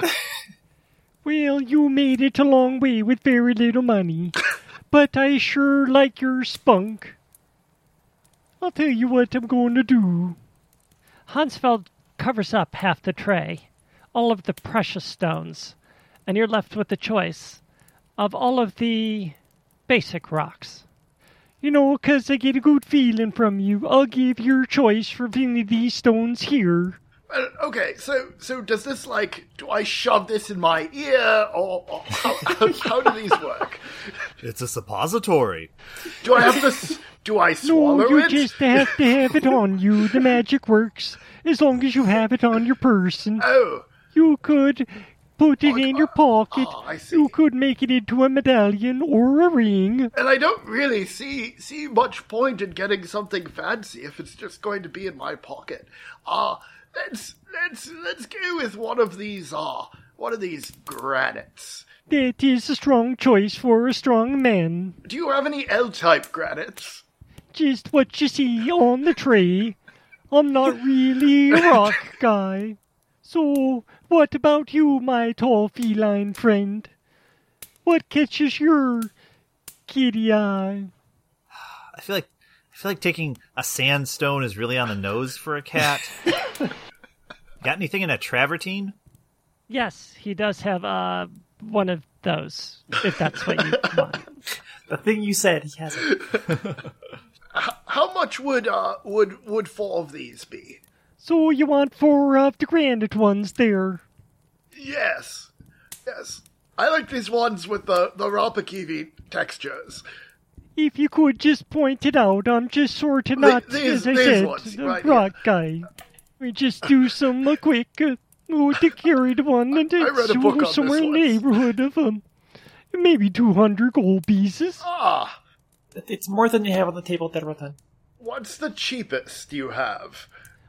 (laughs) Well, you made it a long way with very little money. but I sure like your spunk. I'll tell you what I'm going to do. Hansfeld covers up half the tray, all of the precious stones, and you're left with the choice of all of the basic rocks. You know, 'cause I get a good feeling from you, I'll give your choice for any of these stones here. Uh, okay, so so does this like do I shove this in my ear or, or how, how, how do these work? (laughs) It's a suppository. Do I have to? s- Do I (laughs) swallow No, you it? just have to have it on you. The magic works as long as you have it on your person. Oh, You could put it in your pocket. oh, I see. You could make it into a medallion or a ring. and I don't really see see much point in getting something fancy if it's just going to be in my pocket. Ah, let's let's let's go with one of these. Ah, one of these granites. That is a strong choice for a strong man. Do you have any L-type granites? Just what you see on the tray. I'm not really a (laughs) rock guy. So, what about you, my tall feline friend? What catches your kitty eye? I feel like I I feel like taking a sandstone is really on the nose for a cat. (laughs) Got anything in a travertine? Yes, he does have uh, one of those, if that's what you (laughs) want. The thing you said, he has it. How much would uh would would four of these be? So you want four of the granite ones there? Yes, yes. I like these ones with the the Rapakivi textures. If you could just point it out, I'm just sort of not, these- as I these said, ones, a right rock guy. We just do some uh, quick, uh, oh, to carry the one and I read a it's book on somewhere in the neighborhood of um, maybe 200 gold pieces. Ah, It's more than you have on the table, Derrotan. what's the cheapest you have?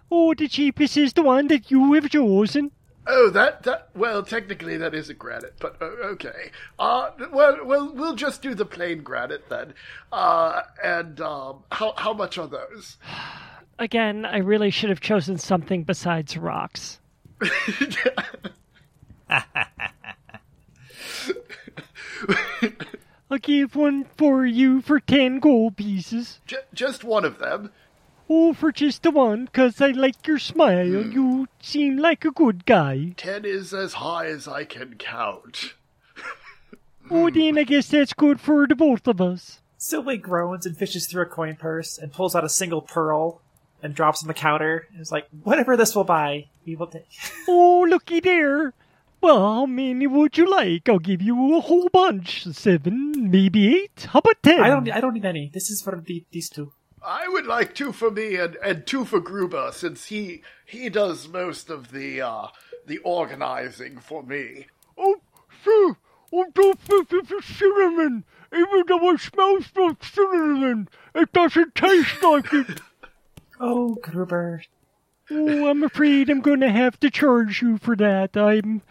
Oh, the cheapest is the one that you have chosen. Oh, that that well, technically that is a granite, but uh, okay. Uh, well, well, we'll just do the plain granite then. Uh, and um, how how much are those? Again, I really should have chosen something besides rocks. (laughs) I'll give one for you for 10 gold pieces. J- just one of them. Oh, for just the one, 'cause I like your smile. Hmm. You seem like a good guy. Ten is as high as I can count. (laughs) Oh, then I guess that's good for the both of us. Silway groans and fishes through a coin purse and pulls out a single pearl and drops on the counter. And is like, whatever this will buy, we will take. (laughs) Oh, looky there. Well, how many would you like? I'll give you a whole bunch. Seven, maybe eight. How about ten? I don't. I don't need any. This is for the, these two. I would like two for me and, and two for Gruber, since he he does most of the uh the organizing for me. Oh, sir, I don't think it's cinnamon. Even though it smells like cinnamon, it doesn't taste like it. (laughs) Oh, Gruber. Oh, I'm afraid I'm going to have to charge you for that. I'm.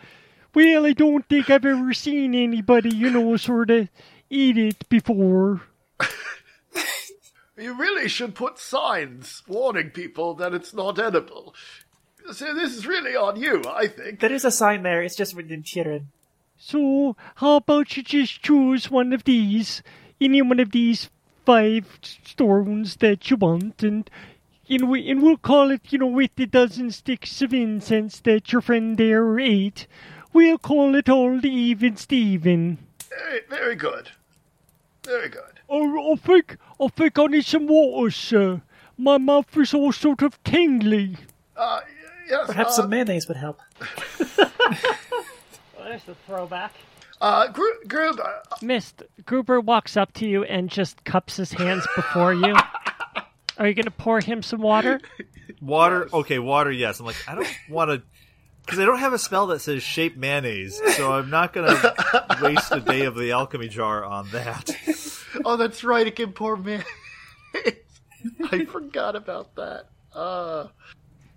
Well, I don't think I've ever seen anybody, you know, sort of eat it before. (laughs) You really should put signs warning people that it's not edible. So this is really on you, I think. There is a sign there. It's just written in Tyrian. So, how about you just choose one of these, any one of these five stones that you want, and you know, and we'll call it, you know, with the dozen sticks of incense that your friend there ate, we'll call it all the even Steven. Very, very good. Very good. Oh, I think, I think I need some water, sir. My mouth is all sort of tingly. Uh, yes. Perhaps uh, some mayonnaise would help. There's the throwback. Uh, Gru- Grub, uh, Mist, Gruber walks up to you and just cups his hands before you. (laughs) Are you going to pour him some water? Water? Okay, water, yes. I'm like, I don't want to. Because I don't have a spell that says shape mayonnaise, so I'm not going to waste a day of the alchemy jar on that. (laughs) Oh, that's right. It can pour man. (laughs) I forgot about that. Uh,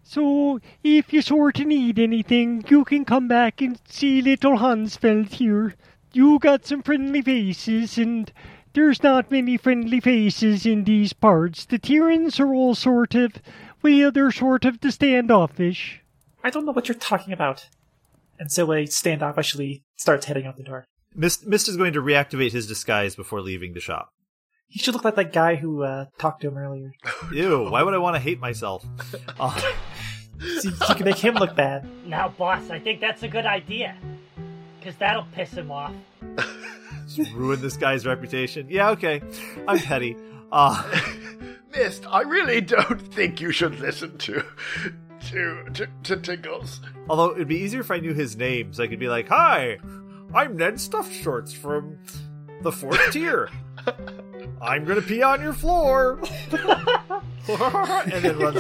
So, if you sort of need anything, you can come back and see little Hansfeld here. You got some friendly faces, and there's not many friendly faces in these parts. The Tyrans are all sort of, well, they're sort of the standoffish. I don't know what you're talking about. And Silway standoffishly starts heading out the door. Mist, Mist is going to reactivate his disguise before leaving the shop. He should look like that guy who uh, talked to him earlier. (laughs) Ew, why would I want to hate myself? (laughs) Uh, See, you can make him look bad. Now, boss, I think that's a good idea. Because that'll piss him off. (laughs) just ruin this guy's reputation. Yeah, okay. I'm petty. Uh, Mist, I really don't think you should listen to to to, to Tingles. although it'd be easier if I knew his name, so I could be like, "Hi, I'm Ned Stuffed Shorts from the fourth (laughs) tier. I'm gonna pee on your floor." (laughs) and then runs.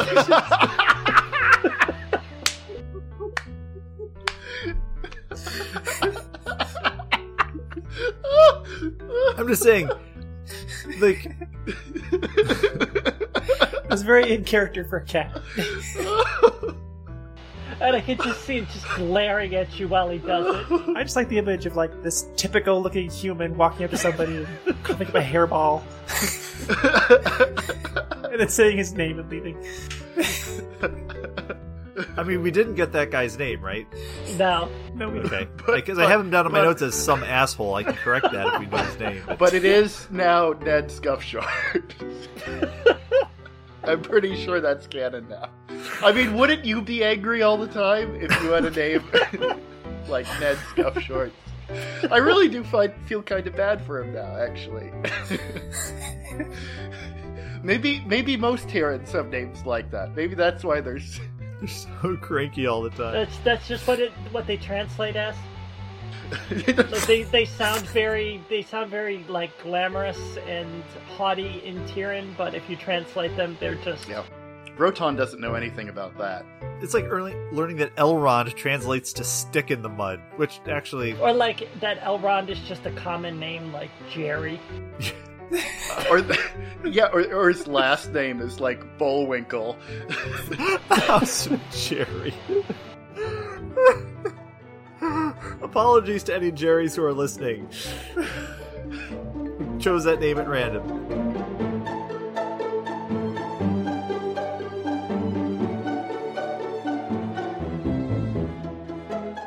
I'm just saying, like, (laughs) It's very in character for a cat. And I can just see him just glaring at you while he does it. I just like the image of like this typical looking human walking up to somebody and coming up a hairball. (laughs) and then saying his name and leaving. I mean, we didn't get that guy's name, right? No. No, we Okay, because I have him down on my notes as some asshole. I can correct that if we know his name. but it is now Ned Scuffshard. (laughs) (laughs) I'm pretty sure that's canon now. I mean, wouldn't you be angry all the time if you had a name (laughs) like Ned Scuff Shorts? I really do find, feel kind of bad for him now, actually. (laughs) maybe maybe most Tyrans have names like that. Maybe that's why there's They're so cranky all the time. That's that's just what it what they translate as. (laughs) Like they, they sound very they sound very like glamorous and haughty in Tyrian, but if you translate them, they're just yeah. Rotan doesn't know anything about that. It's like early, learning that Elrond translates to stick in the mud, which actually. or like that Elrond is just a common name like Jerry. (laughs) or the, yeah, or, or his last name is like Bullwinkle. (laughs) House Jerry. (laughs) Apologies to any Jerrys who are listening. (laughs) Chose that name at random.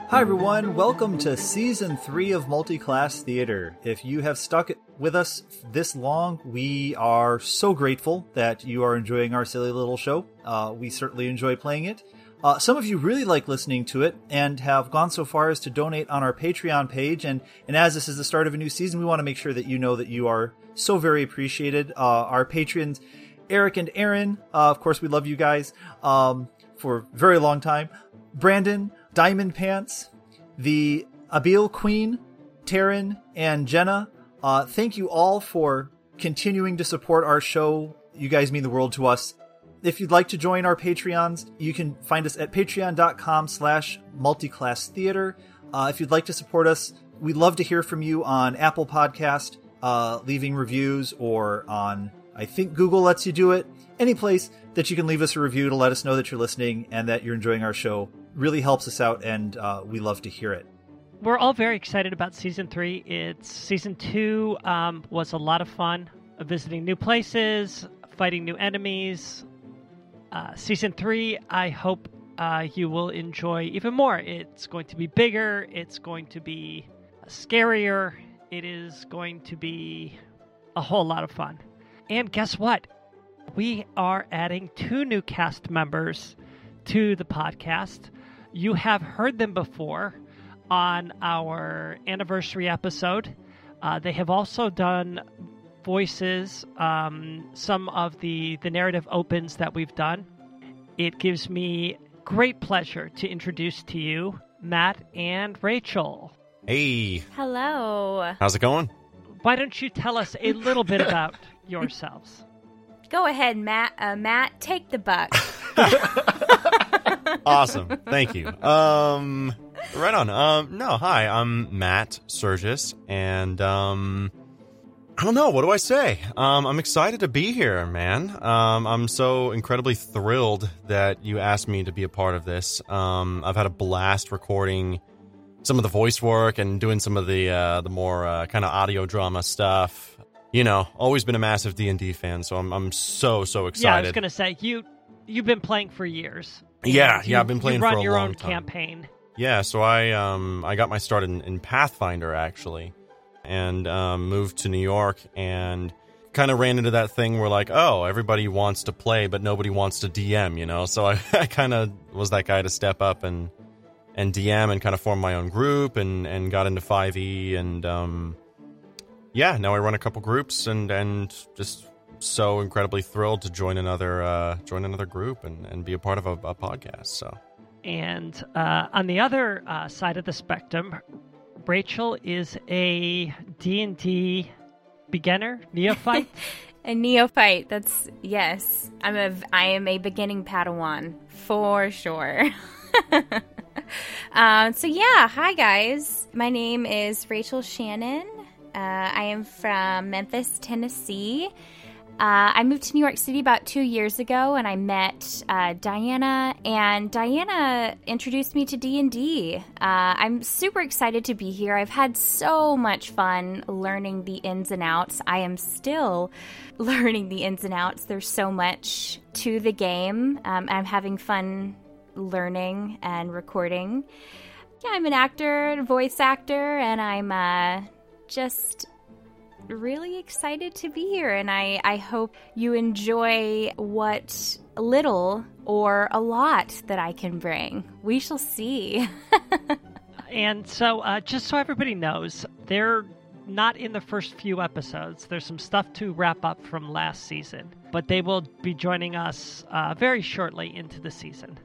Hi, everyone. Welcome to season three of Multiclass Theater. If you have stuck with us this long, we are so grateful that you are enjoying our silly little show. Uh, we certainly enjoy playing it. Uh, some of you really like listening to it and have gone so far as to donate on our Patreon page. And, and as this is the start of a new season, we want to make sure that you know that you are so very appreciated. Uh, our patrons, Eric and Aaron, uh, of course, we love you guys um, for a very long time. Brandon, Diamond Pants, the Abil Queen, Taryn, and Jenna. Uh, thank you all for continuing to support our show. You guys mean the world to us. If you'd like to join our Patreons, you can find us at patreon.com slash multiclass theater. Uh, if you'd like to support us, we'd love to hear from you on Apple Podcast, uh, leaving reviews, or on, I think Google lets you do it. Any place that you can leave us a review to let us know that you're listening and that you're enjoying our show really helps us out, and uh, we love to hear it. We're all very excited about season three. It's season two um, was a lot of fun, uh, visiting new places, fighting new enemies. Uh, season three, I hope uh, you will enjoy even more. It's going to be bigger. It's going to be scarier. It is going to be a whole lot of fun. And guess what? We are adding two new cast members to the podcast. You have heard them before on our anniversary episode. Uh, they have also done voices, um, some of the, the narrative opens that we've done. It gives me great pleasure to introduce to you Matt and Rachel. Hey, Hello. how's it going? Why don't you tell us a little bit about (laughs) yourselves? Go ahead, Matt. Uh, Matt, take the buck. (laughs) (laughs) Awesome. Thank you. Um right on. Um no, hi, I'm Matt Surgis and um I don't know, what do I say? Um I'm excited to be here, man. Um I'm so incredibly thrilled that you asked me to be a part of this. Um I've had a blast recording some of the voice work and doing some of the uh the more uh, kind of audio drama stuff. You know, always been a massive D&D fan, so I'm I'm so so excited. Yeah, I was going to say you you've been playing for years. Yeah, And yeah, I've been playing you run for a your long own time. campaign. Yeah, so I um I got my start in, in Pathfinder actually, and um, moved to New York and kind of ran into that thing where like oh everybody wants to play but nobody wants to DM you know? So I, (laughs) I kind of was that guy to step up and and DM and kind of form my own group and and got into 5e and um yeah now I run a couple groups and and just so incredibly thrilled to join another uh join another group and and be a part of a, a podcast so. And uh, on the other uh, side of the spectrum, Rachel is a D&D beginner, neophyte. (laughs) a neophyte. That's yes. I'm a. I am a beginning Padawan for sure. (laughs) um, so yeah, hi guys. My name is Rachel Shannon. Uh, I am from Memphis, Tennessee. Uh, I moved to New York City about two years ago, and I met uh, Diana. And Diana introduced me to D and D. I'm super excited to be here. I've had so much fun learning the ins and outs. I am still (laughs) learning the ins and outs. There's so much to the game. Um, I'm having fun learning and recording. Yeah, I'm an actor, voice actor, and I'm uh, just really excited to be here, and I, I hope you enjoy what little or a lot that I can bring. We shall see. (laughs) And so, uh, just so everybody knows, they're not in the first few episodes. There's some stuff to wrap up from last season, but they will be joining us uh, very shortly into the season.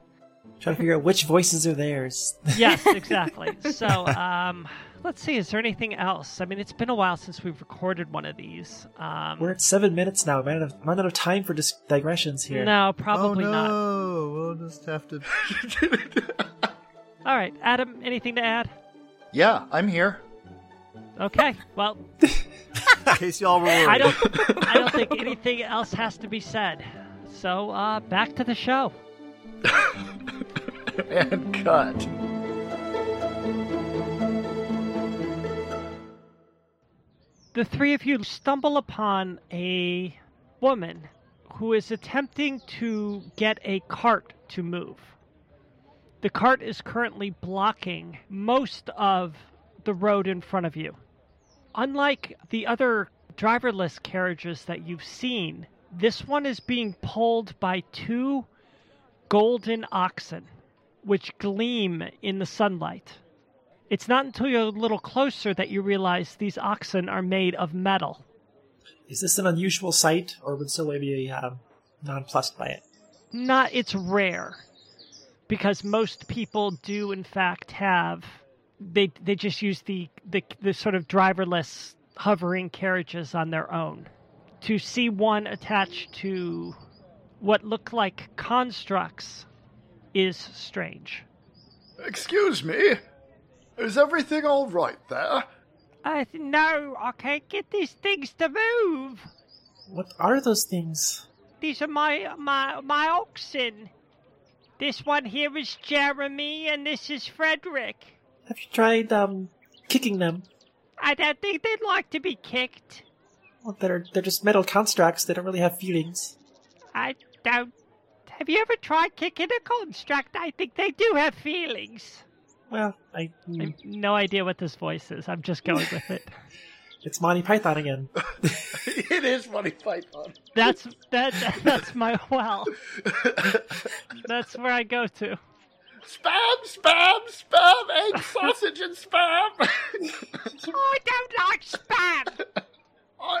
Trying to figure out which voices are theirs. Yes, (laughs) exactly. so, um, let's see. Is there anything else? I mean, it's been a while since we've recorded one of these. Um, We're at seven minutes now. I'm out of, I'm time for dis- digressions here. no, probably oh, not. no. We'll just have to. All right, Adam. Anything to add? Yeah, I'm here. Okay. Well, In case y'all were worried. I don't. I don't think anything else has to be said. So, uh, back to the show. (laughs) and cut. The three of you stumble upon a woman who is attempting to get a cart to move. The cart is currently blocking most of the road in front of you. Unlike the other driverless carriages that you've seen, this one is being pulled by two golden oxen, which gleam in the sunlight. It's not until you're a little closer that you realize these oxen are made of metal. Is this an unusual sight, or would Silway be um, nonplussed by it? Not, it's rare. Because most people do, in fact, have. They, they just use the, the, the sort of driverless hovering carriages on their own. To see one attached to what look like constructs is strange. Excuse me? Is everything all right there? Uh, no, I can't get these things to move. What are those things? These are my my my oxen. This one here is Jeremy, and this is Frederick. Have you tried um kicking them? I don't think they'd like to be kicked. Well, they're they're just metal constructs. They don't really have feelings. I don't. Have you ever tried kicking a construct? I think they do have feelings. Well, I I mm, have no idea what this voice is. I'm just going with it. (laughs) it's Monty Python again. (laughs) it is Monty Python. That's that. That's my well. That's where I go to. Spam, spam, spam, egg, (laughs) sausage, and spam. I don't like spam. I, I,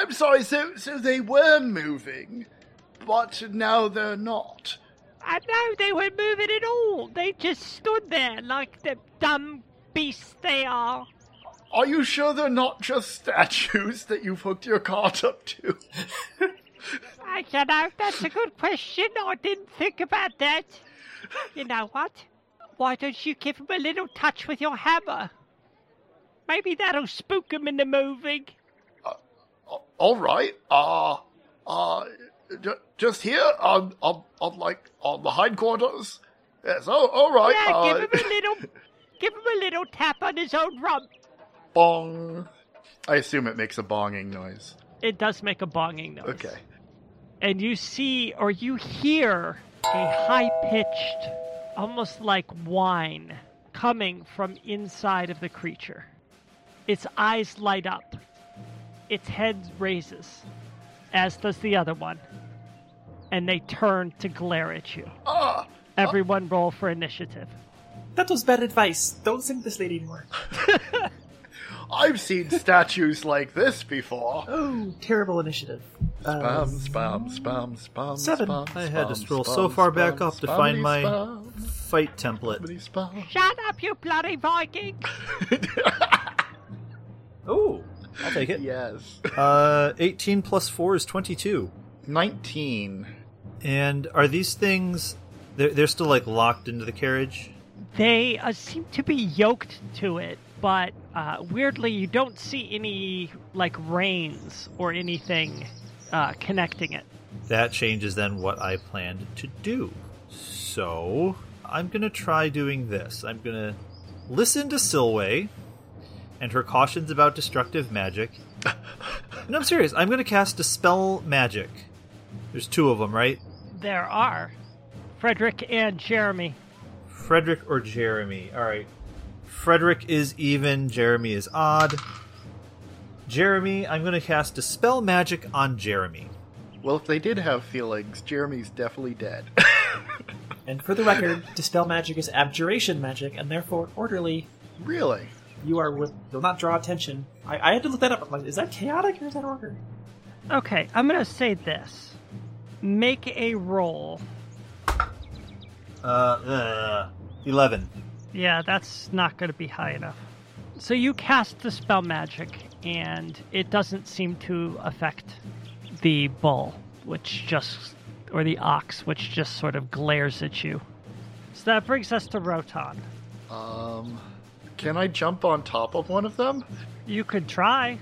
I'm sorry. So, so they were moving, but now they're not. I know they weren't moving at all. They just stood there like the dumb beasts they are. Are you sure they're not just statues that you've hooked your cart up to? I don't know. That's a good question. I didn't think about that. You know what? Why don't you give them a little touch with your hammer? Maybe that'll spook him into moving. All right. Uh, uh, j- just here on, on, on like on the hindquarters. Yes. Oh, all right. Yeah, uh, give him a little, give him a little tap on his own rump. bong. I assume it makes a bonging noise. It does make a bonging noise. Okay. and you see or you hear a high pitched, almost like whine, coming from inside of the creature. Its eyes light up, its head raises, as does the other one, and they turn to glare at you. Ah, Everyone roll for initiative. That was bad advice. Don't sing this lady anymore. (laughs) I've seen statues like this before. Oh, terrible initiative. Uh, Spam, spam, spam, spam. Seven. Spam, I had to spam, scroll spam, so far spam, back up to find spammity my spam, fight template. spammity spam. Shut up, you bloody Viking! (laughs) Oh, I'll take it. Yes. Uh, 18 plus 4 is 22. 19. And are these things. They're, they're still, like, locked into the carriage? They uh, seem to be yoked to it, but uh, weirdly, you don't see any like reins or anything uh, connecting it. That changes then what I planned to do. So, I'm gonna try doing this. I'm gonna listen to Silway and her cautions about destructive magic. (laughs) no, I'm serious. I'm gonna cast Dispel Magic. There's two of them, right? There are Frederick and Jeremy. Frederick or Jeremy. Alright. Frederick is even, Jeremy is odd. Jeremy, I'm going to cast Dispel Magic on Jeremy. Well, if they did have feelings, Jeremy's definitely dead. (laughs) And for the record, dispel magic is abjuration magic, and therefore orderly. really? You are with. Will not draw attention. I, I had to look that up. I'm like, is that chaotic or is that order? Okay, I'm gonna say this. Make a roll. Uh, uh, 11. Yeah, that's not gonna be high enough. So you cast the spell magic, and it doesn't seem to affect the bull, which just. or the ox, which just sort of glares at you. So that brings us to Rotan. Um, can I jump on top of one of them? You could try.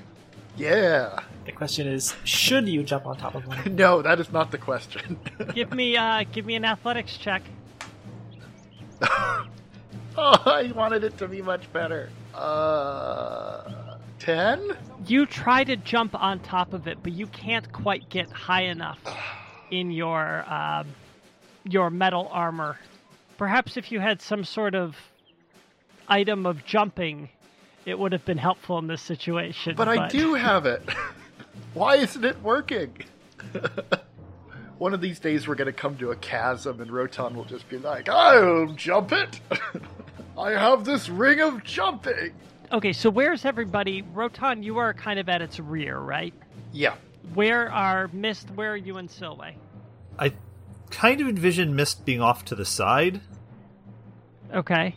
Yeah. The question is, should you jump on top of one? (laughs) No, that is not the question. (laughs) give me uh give me an athletics check. (laughs) oh, I wanted it to be much better. Uh, ten? You try to jump on top of it, but you can't quite get high enough in your um, your metal armor. Perhaps if you had some sort of item of jumping, it would have been helpful in this situation. But I do have it. Why isn't it working? (laughs) One of these days we're gonna come to a chasm and Rotan will just be like, I'll jump it! (laughs) I have this ring of jumping! Okay, so where's everybody? Rotan, you are kind of at its rear, right? Yeah. Where are Mist? Where are you and Silway? I kind of envision Mist being off to the side. Okay,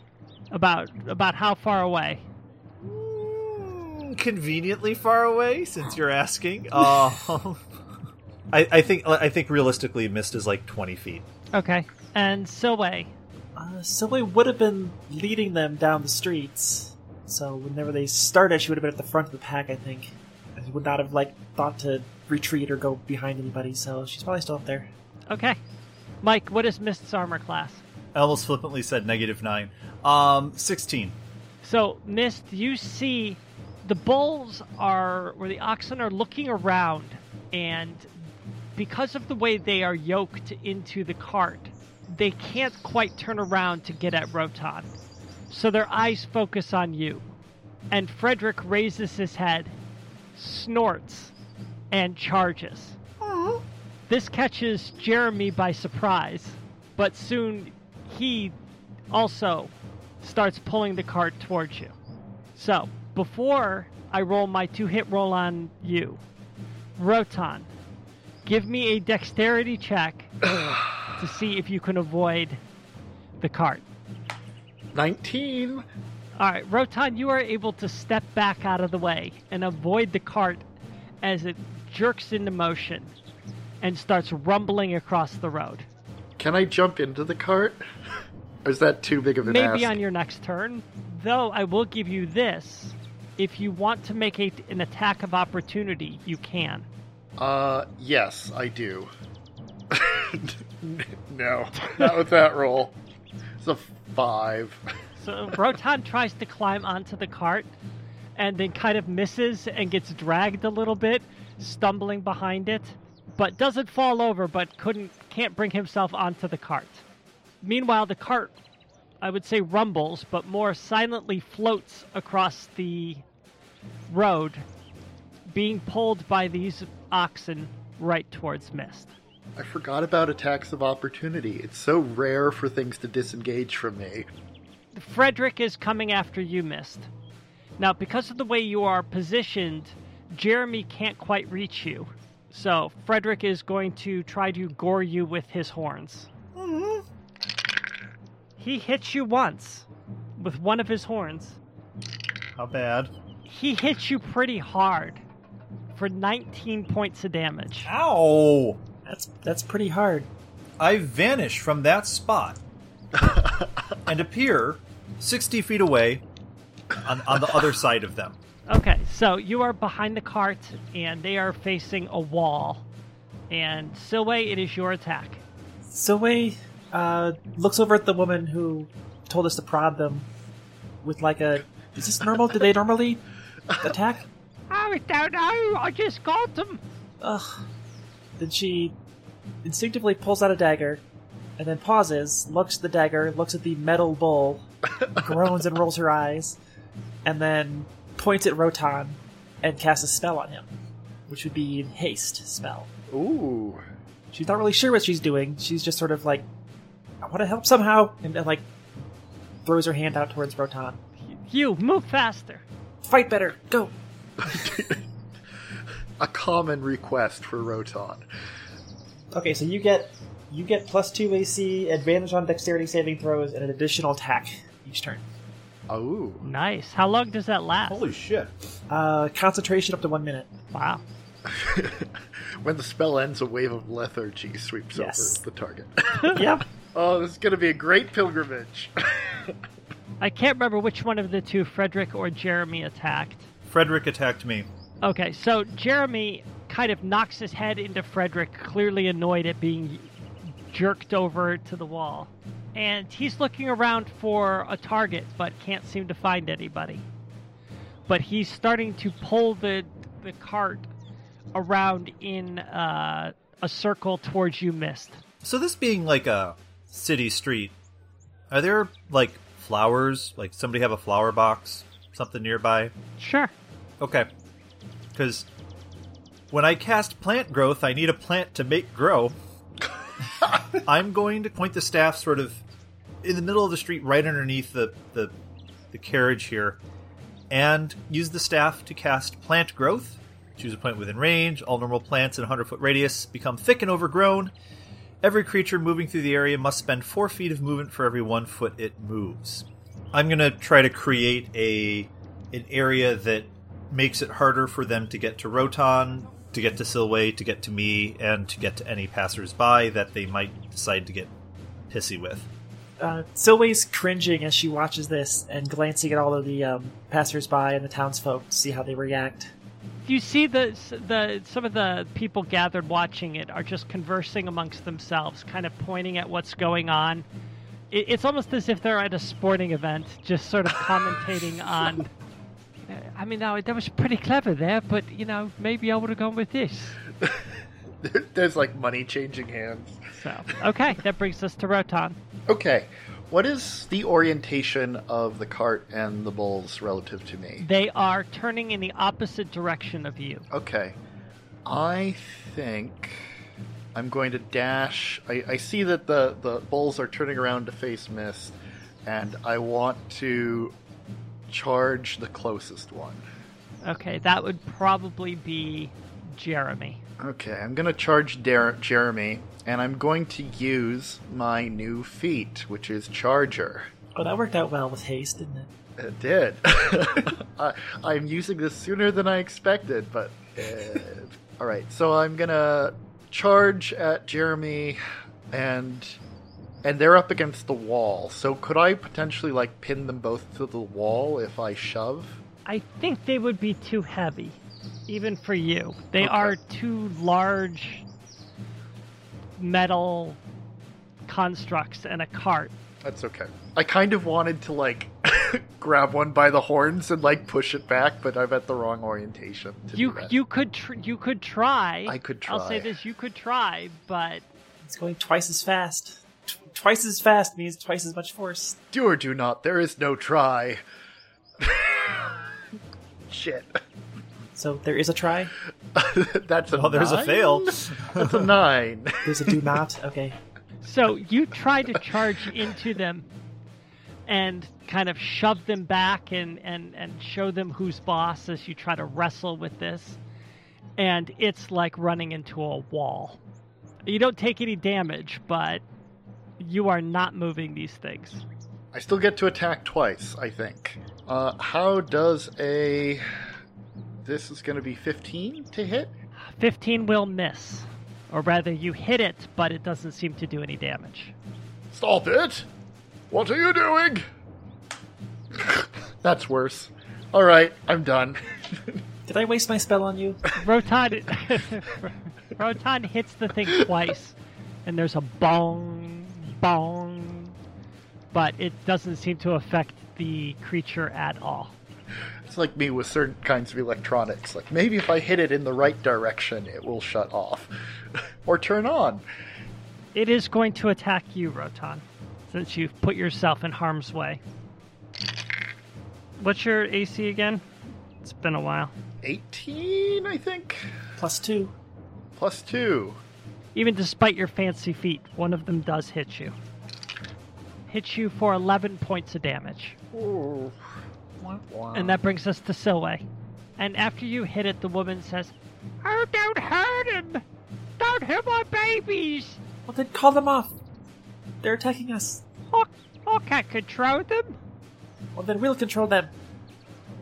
about about how far away? Conveniently far away, since you're asking. Uh, I, I think I think realistically, Mist is like 20 feet. Okay, and Silway. Uh, Silway would have been leading them down the streets. So whenever they started, she would have been at the front of the pack, I think. And would not have like thought to retreat or go behind anybody. So she's probably still up there. Okay, Mike. What is Mist's armor class? I almost flippantly said negative nine. Um, 16. So, Mist, you see the bulls are, or the oxen are looking around, and because of the way they are yoked into the cart, they can't quite turn around to get at Rotan. So their eyes focus on you. And Frederick raises his head, snorts, and charges. This catches Jeremy by surprise, but soon he also starts pulling the cart towards you. So, before I roll my two hit roll on you, Rotan, give me a dexterity check (sighs) to see if you can avoid the cart. 19. All right, Rotan, you are able to step back out of the way and avoid the cart as it jerks into motion and starts rumbling across the road. Can I jump into the cart? Or is that too big of an Maybe ask? on your next turn. Though I will give you this. If you want to make a, an attack of opportunity, you can. Uh, yes, I do. (laughs) no, not with that roll. It's a five. So Rotan tries to climb onto the cart and then kind of misses and gets dragged a little bit, stumbling behind it, but doesn't fall over but couldn't can't bring himself onto the cart. Meanwhile, the cart I would say rumbles, but more silently floats across the road, being pulled by these oxen right towards Mist. I forgot about attacks of opportunity. It's so rare for things to disengage from me. Frederick is coming after you, Mist. Now, because of the way you are positioned, Jeremy can't quite reach you. So, Frederick is going to try to gore you with his horns. Mm-hmm. He hits you once with one of his horns. How bad? He hits you pretty hard for 19 points of damage. Ow! That's that's pretty hard. I vanish from that spot (laughs) and appear 60 feet away on, on the other side of them. Okay, so you are behind the cart and they are facing a wall. And Silway, it is your attack. Silway uh, looks over at the woman who told us to prod them with like a. Is this normal? Do they normally attack? I don't know. I just got them. Ugh. Then she instinctively pulls out a dagger, and then pauses, looks at the dagger, looks at the metal bowl, (laughs) groans and rolls her eyes, and then points at Rotan and casts a spell on him, which would be haste spell. Ooh. She's not really sure what she's doing. She's just sort of like, I want to help somehow, and then like throws her hand out towards Rotan. You move faster. Fight better, go. (laughs) A common request for Rotan. Okay, so you get you get plus two AC, advantage on dexterity saving throws, and an additional attack each turn. Oh. Nice. How long does that last? Holy shit! Uh, concentration up to one minute. Wow. (laughs) when the spell ends, a wave of lethargy sweeps Yes. over the target. (laughs) yep. Oh, this is going to be a great pilgrimage. (laughs) I can't remember which one of the two, Frederick or Jeremy, attacked. Frederick attacked me. Okay, so Jeremy kind of knocks his head into Frederick, clearly annoyed at being jerked over to the wall. And he's looking around for a target, but can't seem to find anybody. But he's starting to pull the the cart around in uh, a circle towards you, Mist. So this being like a city street, are there like flowers? Like somebody have a flower box, something nearby? Sure. Okay. Because when I cast plant growth, I need a plant to make grow. (laughs) I'm going to point the staff sort of in the middle of the street, right underneath the, the, the carriage here, and use the staff to cast plant growth. Choose a point within range. All normal plants in a 100 foot radius become thick and overgrown. Every creature moving through the area must spend four feet of movement for every one foot it moves. I'm to try to create a an area that makes it harder for them to get to Rotan, to get to Silway, to get to me, and to get to any passersby that they might decide to get pissy with. Uh, Silway's cringing as she watches this and glancing at all of the um, passersby and the townsfolk to see how they react. You see the the some of the people gathered watching it are just conversing amongst themselves, kind of pointing at what's going on. It, it's almost as if they're at a sporting event, just sort of (laughs) commentating on. I mean, that was pretty clever there, but you know, maybe I would have gone with this. (laughs) There's like money changing hands. So, okay, that brings us to Rotan. Okay. What is the orientation of the cart and the bulls relative to me? They are turning in the opposite direction of you. Okay. I think I'm going to dash. I, I see that the, the bulls are turning around to face Mist, and I want to charge the closest one. Okay, that would probably be Jeremy. Okay, I'm going to charge Dar- Jeremy, and I'm going to use my new feat, which is Charger. Oh, that worked out well with haste, didn't it? It did. (laughs) I, I'm using this sooner than I expected, but. Uh, all right, so I'm gonna charge at Jeremy, and and they're up against the wall. So could I potentially like pin them both to the wall if I shove? I think they would be too heavy, even for you. They Okay. are too large metal constructs and a cart. That's okay. I kind of wanted to like (laughs) grab one by the horns and like push it back, but I'm at the wrong orientation. To You you could tr- you could try. I could try. I'll say this: you could try, but It's going twice as fast. T- twice as fast means twice as much force. do or do not. There is no try. (laughs) Shit. So there is a try. (laughs) That's a Oh, there's a nine? fail. That's a nine. (laughs) There's a do not. Okay. So you try to charge into them and kind of shove them back and, and, and show them who's boss as you try to wrestle with this. And it's like running into a wall. You don't take any damage, but you are not moving these things. I still get to attack twice, I think. Uh, how does a. This is going to be 15 to hit? 15 will miss. Or rather, you hit it, but it doesn't seem to do any damage. Stop it! What are you doing? That's worse. Alright, I'm done. (laughs) Did I waste my spell on you? Rotan, (laughs) Rotan hits the thing twice, and there's a bong, bong, but it doesn't seem to affect the creature at all. It's like me with certain kinds of electronics. Like, maybe if I hit it in the right direction, it will shut off. (laughs) or turn on. It is going to attack you, Rotan, since you've put yourself in harm's way. What's your AC again? It's been a while. 18, I think. Plus two. Plus two. Even despite your fancy feet, one of them does hit you. Hits you for 11 points of damage. Ooh. And that brings us to Silway. And after you hit it, the woman says, Oh, don't hurt him! Don't hurt my babies! Well, then call them off. They're attacking us. I, I can't control them. Well, then we'll control them.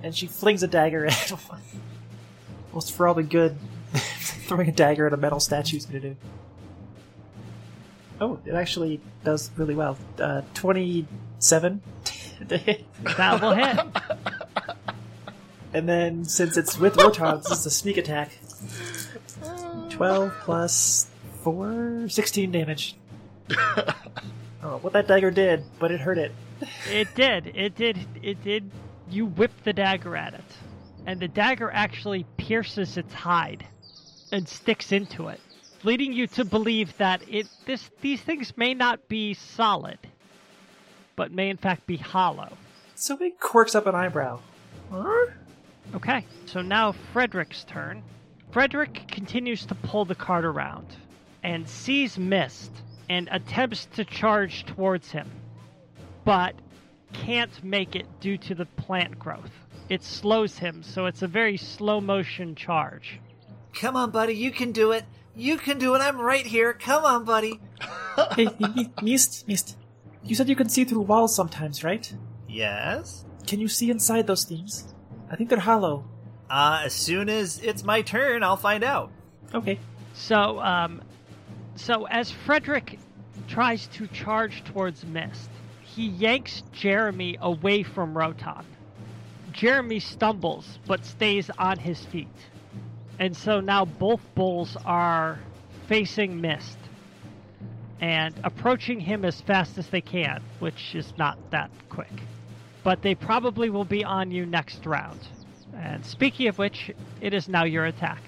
And she flings a dagger at one. Well, it's for all the good (laughs) throwing a dagger at a metal statue is going to do. Oh, it actually does really well. Uh, 27 That will hit. And then, since it's with Rotan's, this is a sneak attack. 12 plus 4, 16 damage. (laughs) oh, what that dagger did, but it hurt it. It did. It did. It did. You whip the dagger at it, and the dagger actually pierces its hide and sticks into it, leading you to believe that it this these things may not be solid, but may in fact be hollow. So it quirks up an eyebrow. Huh? Okay, so now Frederick's turn. Frederick continues to pull the cart around and sees Mist and attempts to charge towards him, but can't make it due to the plant growth. It slows him, so it's a very slow motion charge. Come on, buddy, you can do it. You can do it. I'm right here. Come on, buddy. hey, (laughs) hey, Mist, Mist. You said you can see through walls sometimes, right? Yes? Can you see inside those things? I think they're hollow. Uh, as soon as it's my turn, I'll find out. Okay. So, um, so as Frederick tries to charge towards Mist, he yanks Jeremy away from Rotan. Jeremy stumbles but stays on his feet. And so now both bulls are facing Mist and approaching him as fast as they can, which is not that quick. But they probably will be on you next round. And speaking of which, it is now your attack.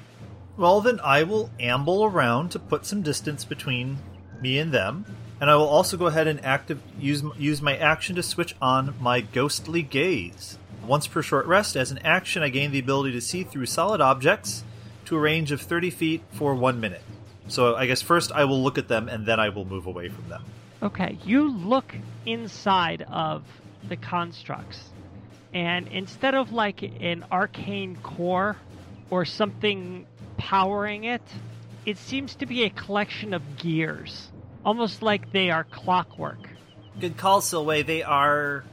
Well, then I will amble around to put some distance between me and them, and I will also go ahead and active use use my action to switch on my ghostly gaze. Once per short rest, as an action, I gain the ability to see through solid objects to a range of 30 feet for one minute. So I guess first I will look at them, and then I will move away from them. Okay, you look inside of the constructs, and instead of like an arcane core or something powering it, it seems to be a collection of gears, almost like they are clockwork. Good call, Silway. They are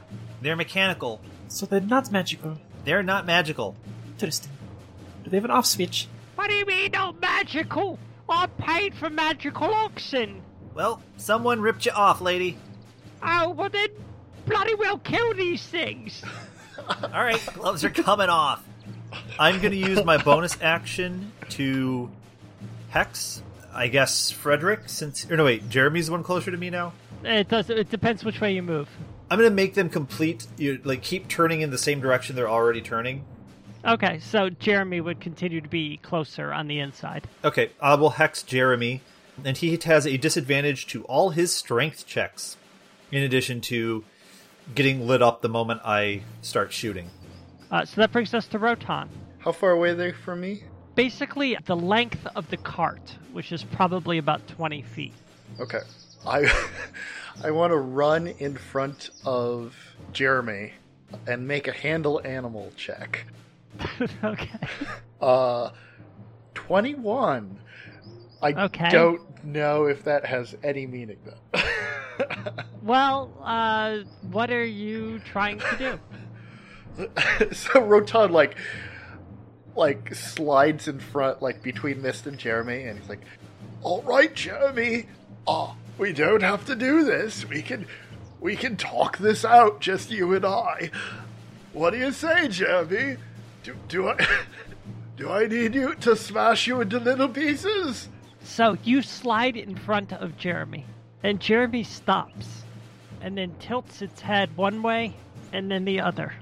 they're mechanical. So they're not magical. They're not magical. Interesting. Do they have an off switch? What do you mean, not magical? I paid for magical oxen. Well, someone ripped you off, lady. Oh, well then, bloody well kill these things. (laughs) All right, gloves are coming off. I'm going to use my bonus action to hex, I guess, Frederick, since. Or no, wait, Jeremy's the one closer to me now? Eh, it does. It depends which way you move. I'm going to make them complete, you like, keep turning in the same direction they're already turning. Okay, so Jeremy would continue to be closer on the inside. Okay, I will hex Jeremy, and he has a disadvantage to all his strength checks, in addition to getting lit up the moment I start shooting. Uh, so that brings us to Rotan. How far away are they from me? Basically, the length of the cart, which is probably about 20 feet. Okay. I (laughs) I want to run in front of Jeremy and make a handle animal check. (laughs) okay. Uh 21. I Okay. don't know if that has any meaning though. (laughs) Well, uh, what are you trying to do? (laughs) so Rotan like like slides in front like between Mist and Jeremy and he's like, "All right, Jeremy. Oh, we don't have to do this. We can we can talk this out just you and I. What do you say, Jeremy? Do do I (laughs) do I need you to smash you into little pieces?" So you slide in front of Jeremy, and Jeremy stops, and then tilts its head one way and then the other,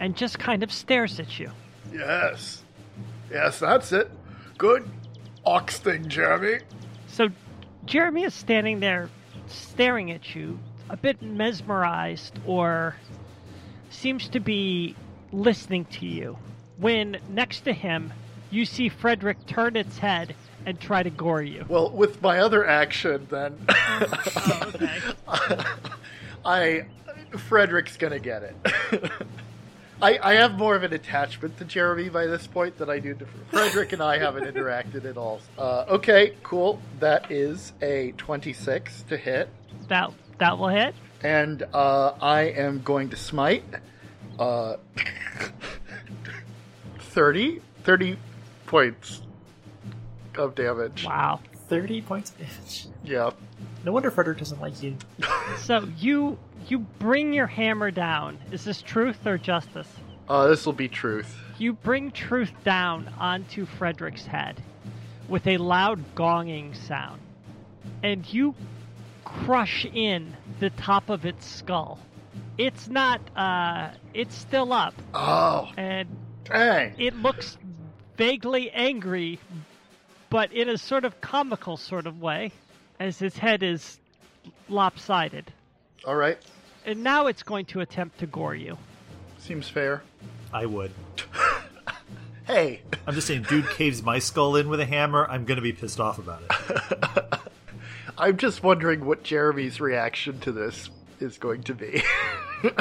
and just kind of stares at you. Yes. Yes, that's it. Good ox thing, Jeremy. So Jeremy is standing there staring at you, a bit mesmerized, or seems to be listening to you. When next to him you see Frederick turn its head and try to gore you. Well, with my other action, then (laughs) Oh, okay. (laughs) I Frederick's gonna get it. (laughs) I, I have more of an attachment to Jeremy by this point than I do to Frederick, and I haven't interacted at all. Uh, okay, cool. That is a twenty-six to hit, That that will hit. and uh, I am going to smite. Uh, 30? 30 points of damage. Wow. 30 points of damage. Yeah. No wonder Frederick doesn't like you. (laughs) So you you bring your hammer down. Is this truth or justice? Uh, this will be truth. You bring truth down onto Frederick's head with a loud gonging sound, and you crush in the top of its skull. It's not. Uh, it's still up, Oh, and dang. it looks vaguely angry, but in a sort of comical sort of way, as his head is lopsided. All right. And now it's going to attempt to gore you. Seems fair. I would. (laughs) Hey, I'm just saying, dude caves my skull in with a hammer. I'm gonna be pissed off about it. (laughs) I'm just wondering what Jeremy's reaction to this is going to be. (laughs)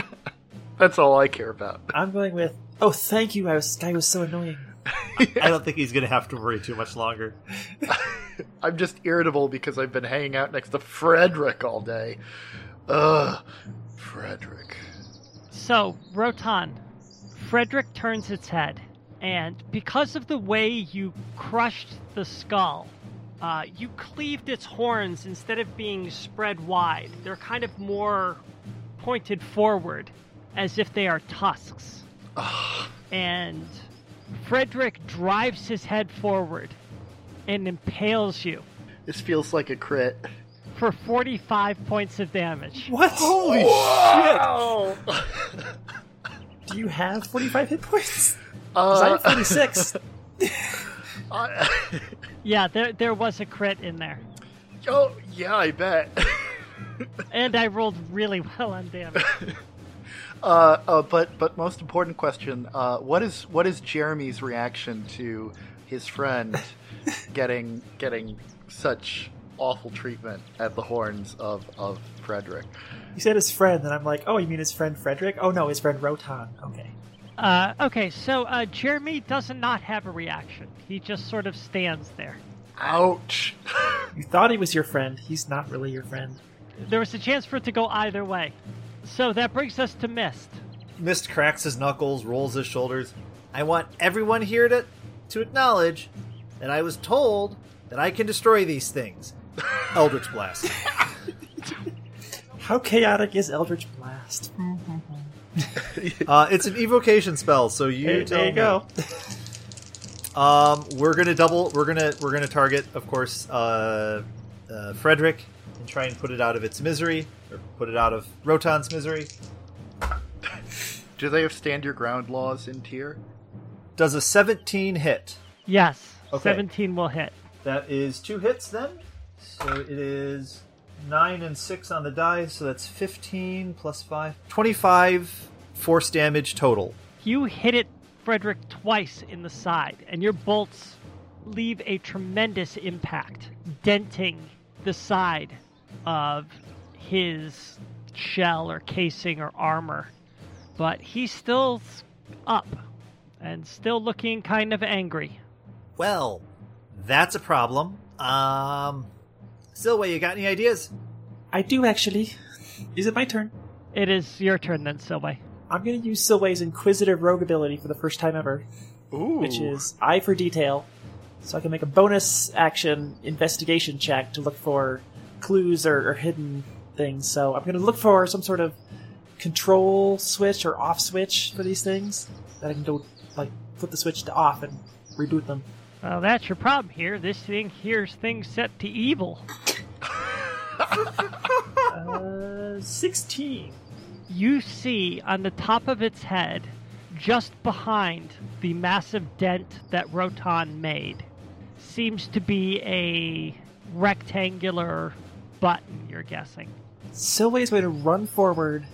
That's all I care about. (laughs) I'm going with, oh, thank you, I was, guy was so annoying. I don't think he's gonna have to worry too much longer. (laughs) I'm just irritable because I've been hanging out next to Frederick all day. Ugh, Frederick. So, Rotan, Frederick turns its head, and because of the way you crushed the skull, uh, you cleaved its horns instead of being spread wide. They're kind of more pointed forward, as if they are tusks. and Frederick drives his head forward and impales you This feels like a crit. for 45 points of damage. What? Holy Oh, shit! (laughs) Do you have 45 hit points? 'Cause I uh, have 46. (laughs) I- (laughs) Yeah, there, there was a crit in there. oh, yeah, I bet. And I rolled really well on damage. Uh, uh, but but most important question: uh, what is what is Jeremy's reaction to his friend (laughs) getting getting such awful treatment at the horns of of Frederick? he said his friend, and I'm like, oh, you mean his friend Frederick? Oh, no, his friend Rotan. Okay. Uh, okay, so uh, Jeremy does not have a reaction. He just sort of stands there. Ouch! (laughs) You thought he was your friend. He's not really your friend. There was a chance for it to go either way. So that brings us to Mist. Mist cracks his knuckles, rolls his shoulders. I want everyone here to to acknowledge that I was told that I can destroy these things. (laughs) Eldritch Blast. How chaotic is Eldritch Blast? (laughs) Uh, it's an evocation spell, so you There, tell there you me. go. Um, we're gonna double. We're gonna we're gonna target, of course, uh, uh, Frederick, and try and put it out of its misery, or put it out of Rotan's misery. Do they have stand your ground laws in tier? Does a 17 hit? Yes, Okay. 17 will hit. That is two hits then. So it is nine and six on the die, so that's 15 plus five. 25 force damage total. You hit it, Frederick, twice in the side, and your bolts leave a tremendous impact, denting the side of his shell or casing or armor. But he's still up and still looking kind of angry. Well, that's a problem. Um, Silway, you got any ideas? I do actually. Is it my turn? It is your turn then, Silway. I'm going to use Silway's Inquisitive Rogue ability for the first time ever, Ooh, which is Eye for Detail. So I can make a bonus action investigation check to look for clues or, or hidden things. So I'm going to look for some sort of control switch or off switch for these things that I can go like flip the switch to off and reboot them. Well, that's your problem here. This thing hears things set to evil. Uh, 16. you see on the top of its head, just behind the massive dent that Rotan made, seems to be a rectangular button, you're guessing. Silway's going to run forward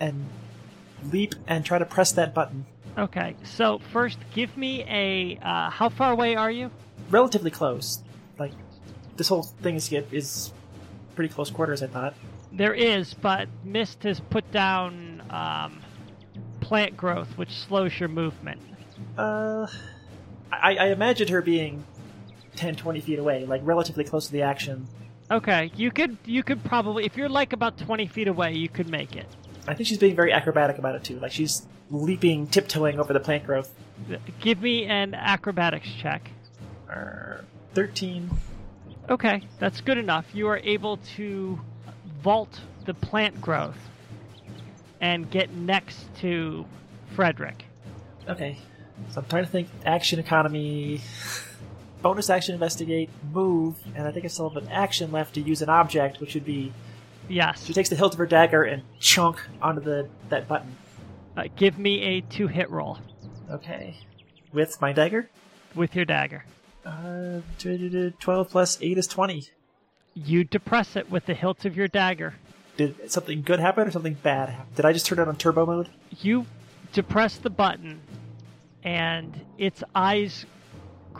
and leap and try to press that button. Okay, so first, give me a. Uh, how far away are you? Relatively close. Like, this whole thing is, is pretty close quarters, I thought. There is, but Mist has put down um, plant growth, which slows your movement. Uh, I, I imagined her being 10, 20 feet away, like relatively close to the action. Okay, you could you could probably if you're like about twenty feet away, you could make it. I think she's being very acrobatic about it too. Like she's leaping, tiptoeing over the plant growth. Give me an acrobatics check. Uh, Thirteen. Okay, that's good enough. You are able to vault the plant growth and get next to Frederick. Okay, so I'm trying to think. Action economy. (laughs) bonus action investigate, move, and I think I still have an action left to use an object, which would be Yes. she takes the hilt of her dagger and chunk onto the that button. Uh, give me a two hit roll Okay, with my dagger. with your dagger. Uh, twelve plus eight is twenty. You depress it with the hilt of your dagger. Did something good happen or something bad happen? Did I just turn it on turbo mode? You depress the button, and its eyes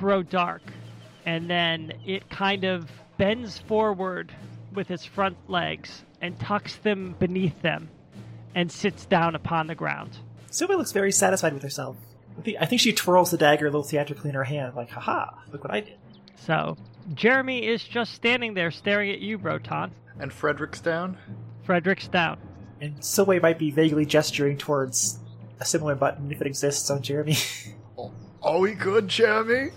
grow dark, and then it kind of bends forward with its front legs and tucks them beneath them and sits down upon the ground. Silway looks very satisfied with herself. I think, I think she twirls the dagger a little theatrically in her hand, like, haha, look what I did. So, Jeremy is just standing there staring at you, Rotan. And Frederick's down? Frederick's down. And Silway might be vaguely gesturing towards a similar button if it exists on Jeremy. (laughs) Are we good, Jeremy?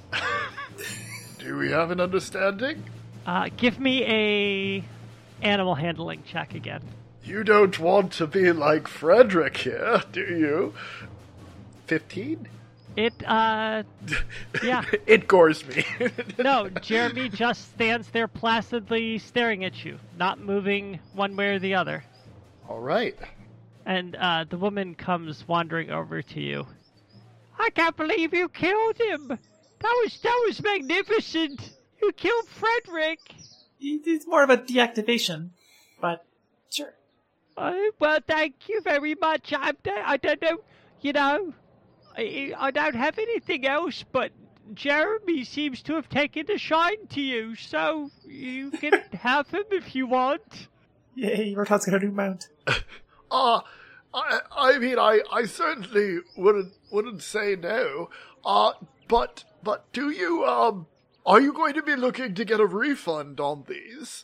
(laughs) Do we have an understanding? Uh, give me a animal handling check again. You don't want to be like Frederick here, do you? 15? It, uh, (laughs) yeah. it gores me. (laughs) no, Jeremy just stands there placidly staring at you, not moving one way or the other. All right. And uh, the woman comes wandering over to you. I can't believe you killed him. That was that was magnificent. You killed Frederick. It's more of a deactivation, but sure. Uh, well, thank you very much. I'm, I don't know, you know, I, I don't have anything else, but Jeremy seems to have taken a shine to you, so you can (laughs) have him if you want. Yay, Rotan's got a new mount. Uh, (laughs) I, I mean, I, I certainly wouldn't, wouldn't say no. Uh, but, but do you, um, are you going to be looking to get a refund on these?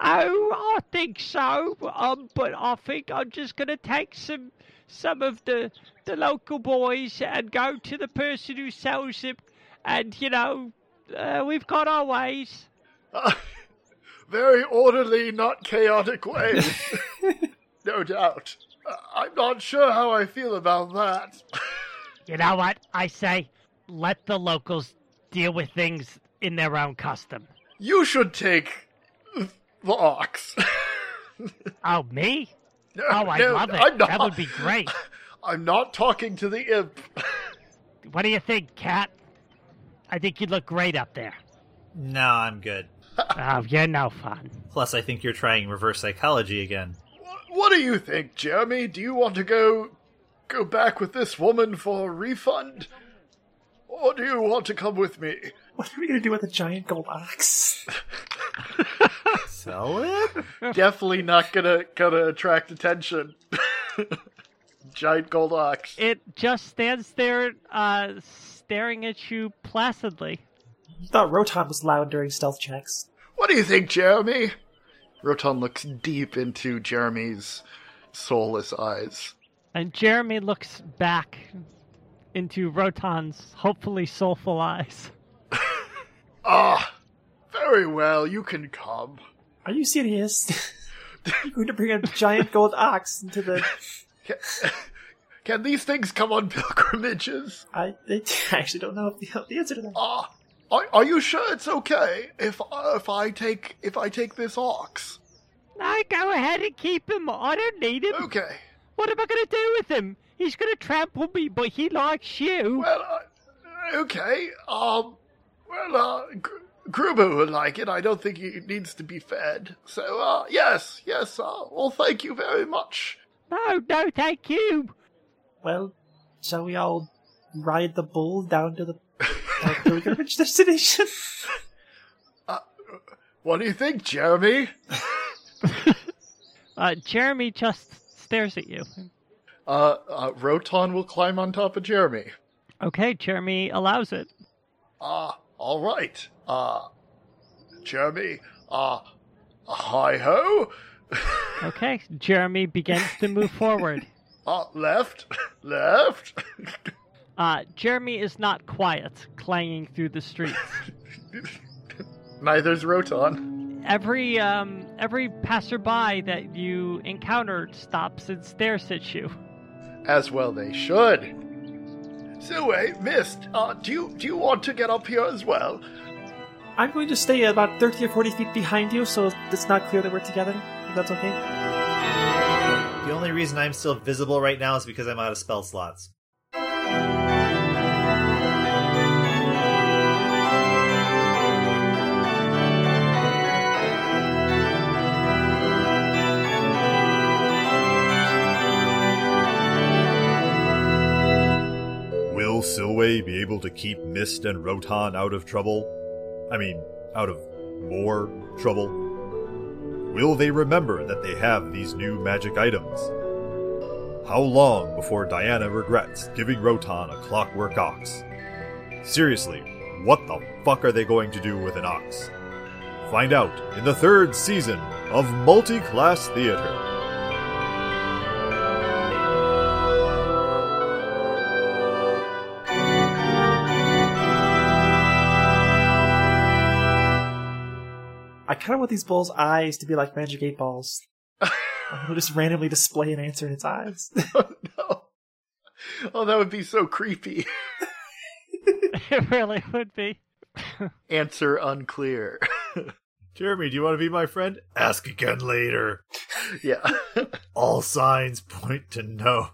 Oh, I think so. Um, but I think I'm just gonna take some some of the the local boys and go to the person who sells them, and you know, uh, we've got our ways. Uh, (laughs) very orderly, not chaotic ways. (laughs) (laughs) no doubt. Uh, I'm not sure how I feel about that. You know what? I say, let the locals deal with things in their own custom. You should take the ox. (laughs) Oh, me? No, Oh, I no, love it. I'm not. That would be great. (laughs) I'm not talking to the imp. (laughs) What do you think, Cat? I think you'd look great up there. No, I'm good. Oh, you're no fun. Plus, I think you're trying reverse psychology again. What do you think, Jeremy? Do you want to go go back with this woman for a refund? Or do you want to come with me? What are we gonna do with a giant gold ox? (laughs) Sell it? Definitely not gonna gonna attract attention. (laughs) Giant gold ox. It just stands there, uh, staring at you placidly. You thought Rotan was loud during stealth checks. What do you think, Jeremy? Rotan looks deep into Jeremy's soulless eyes. And Jeremy looks back into Rotan's hopefully soulful eyes. (laughs) Ah, very well, you can come. Are you serious? (laughs) You're going to bring a giant gold ox into the. (laughs) Can, can these things come on pilgrimages? I, I actually don't know the, the answer to that. Ah, are, are you sure it's okay if uh, if I take if I take this ox? I go ahead and keep him. I don't need him. Okay. What am I going to do with him? He's going to trample me, but he likes you. Well, uh, okay. Um, well, uh, Gr- Gruber would like it. I don't think he needs to be fed. So, uh, yes, yes. Uh, well, thank you very much. No, no, thank you. Well, shall we all ride the bull down to the uh, pilgrimage (laughs) destination? What do you think, Jeremy? (laughs) Uh, Jeremy just stares at you. Uh, uh, Rotan will climb on top of Jeremy. Okay, Jeremy allows it. Ah, all right. Uh, Jeremy, uh, hi ho. (laughs) Okay, Jeremy begins to move forward. (laughs) Uh, left, (laughs) left. Uh, Jeremy is not quiet, clanging through the streets. Neither's Rotan. Every um, every passerby that you encounter stops and stares at you. As well they should. So, hey, Mist, uh, do you do you want to get up here as well? I'm going to stay about 30 or 40 feet behind you so it's not clear that we're together, if that's okay. The only reason I'm still visible right now is because I'm out of spell slots. Will Silway be able to keep Mist and Rotan out of trouble? I mean, out of more trouble? Will they remember that they have these new magic items? How long before Diana regrets giving Rotan a clockwork ox? Seriously, what the fuck are they going to do with an ox? Find out in the third season of Multi Class Theater. I kind of want these bulls' eyes to be like magic eight balls. (laughs) It'll just randomly display an answer in its eyes. (laughs) oh, no. Oh, that would be so creepy. (laughs) it really would be. Answer unclear. Jeremy, do you want to be my friend? Ask again later. yeah. All signs point to no.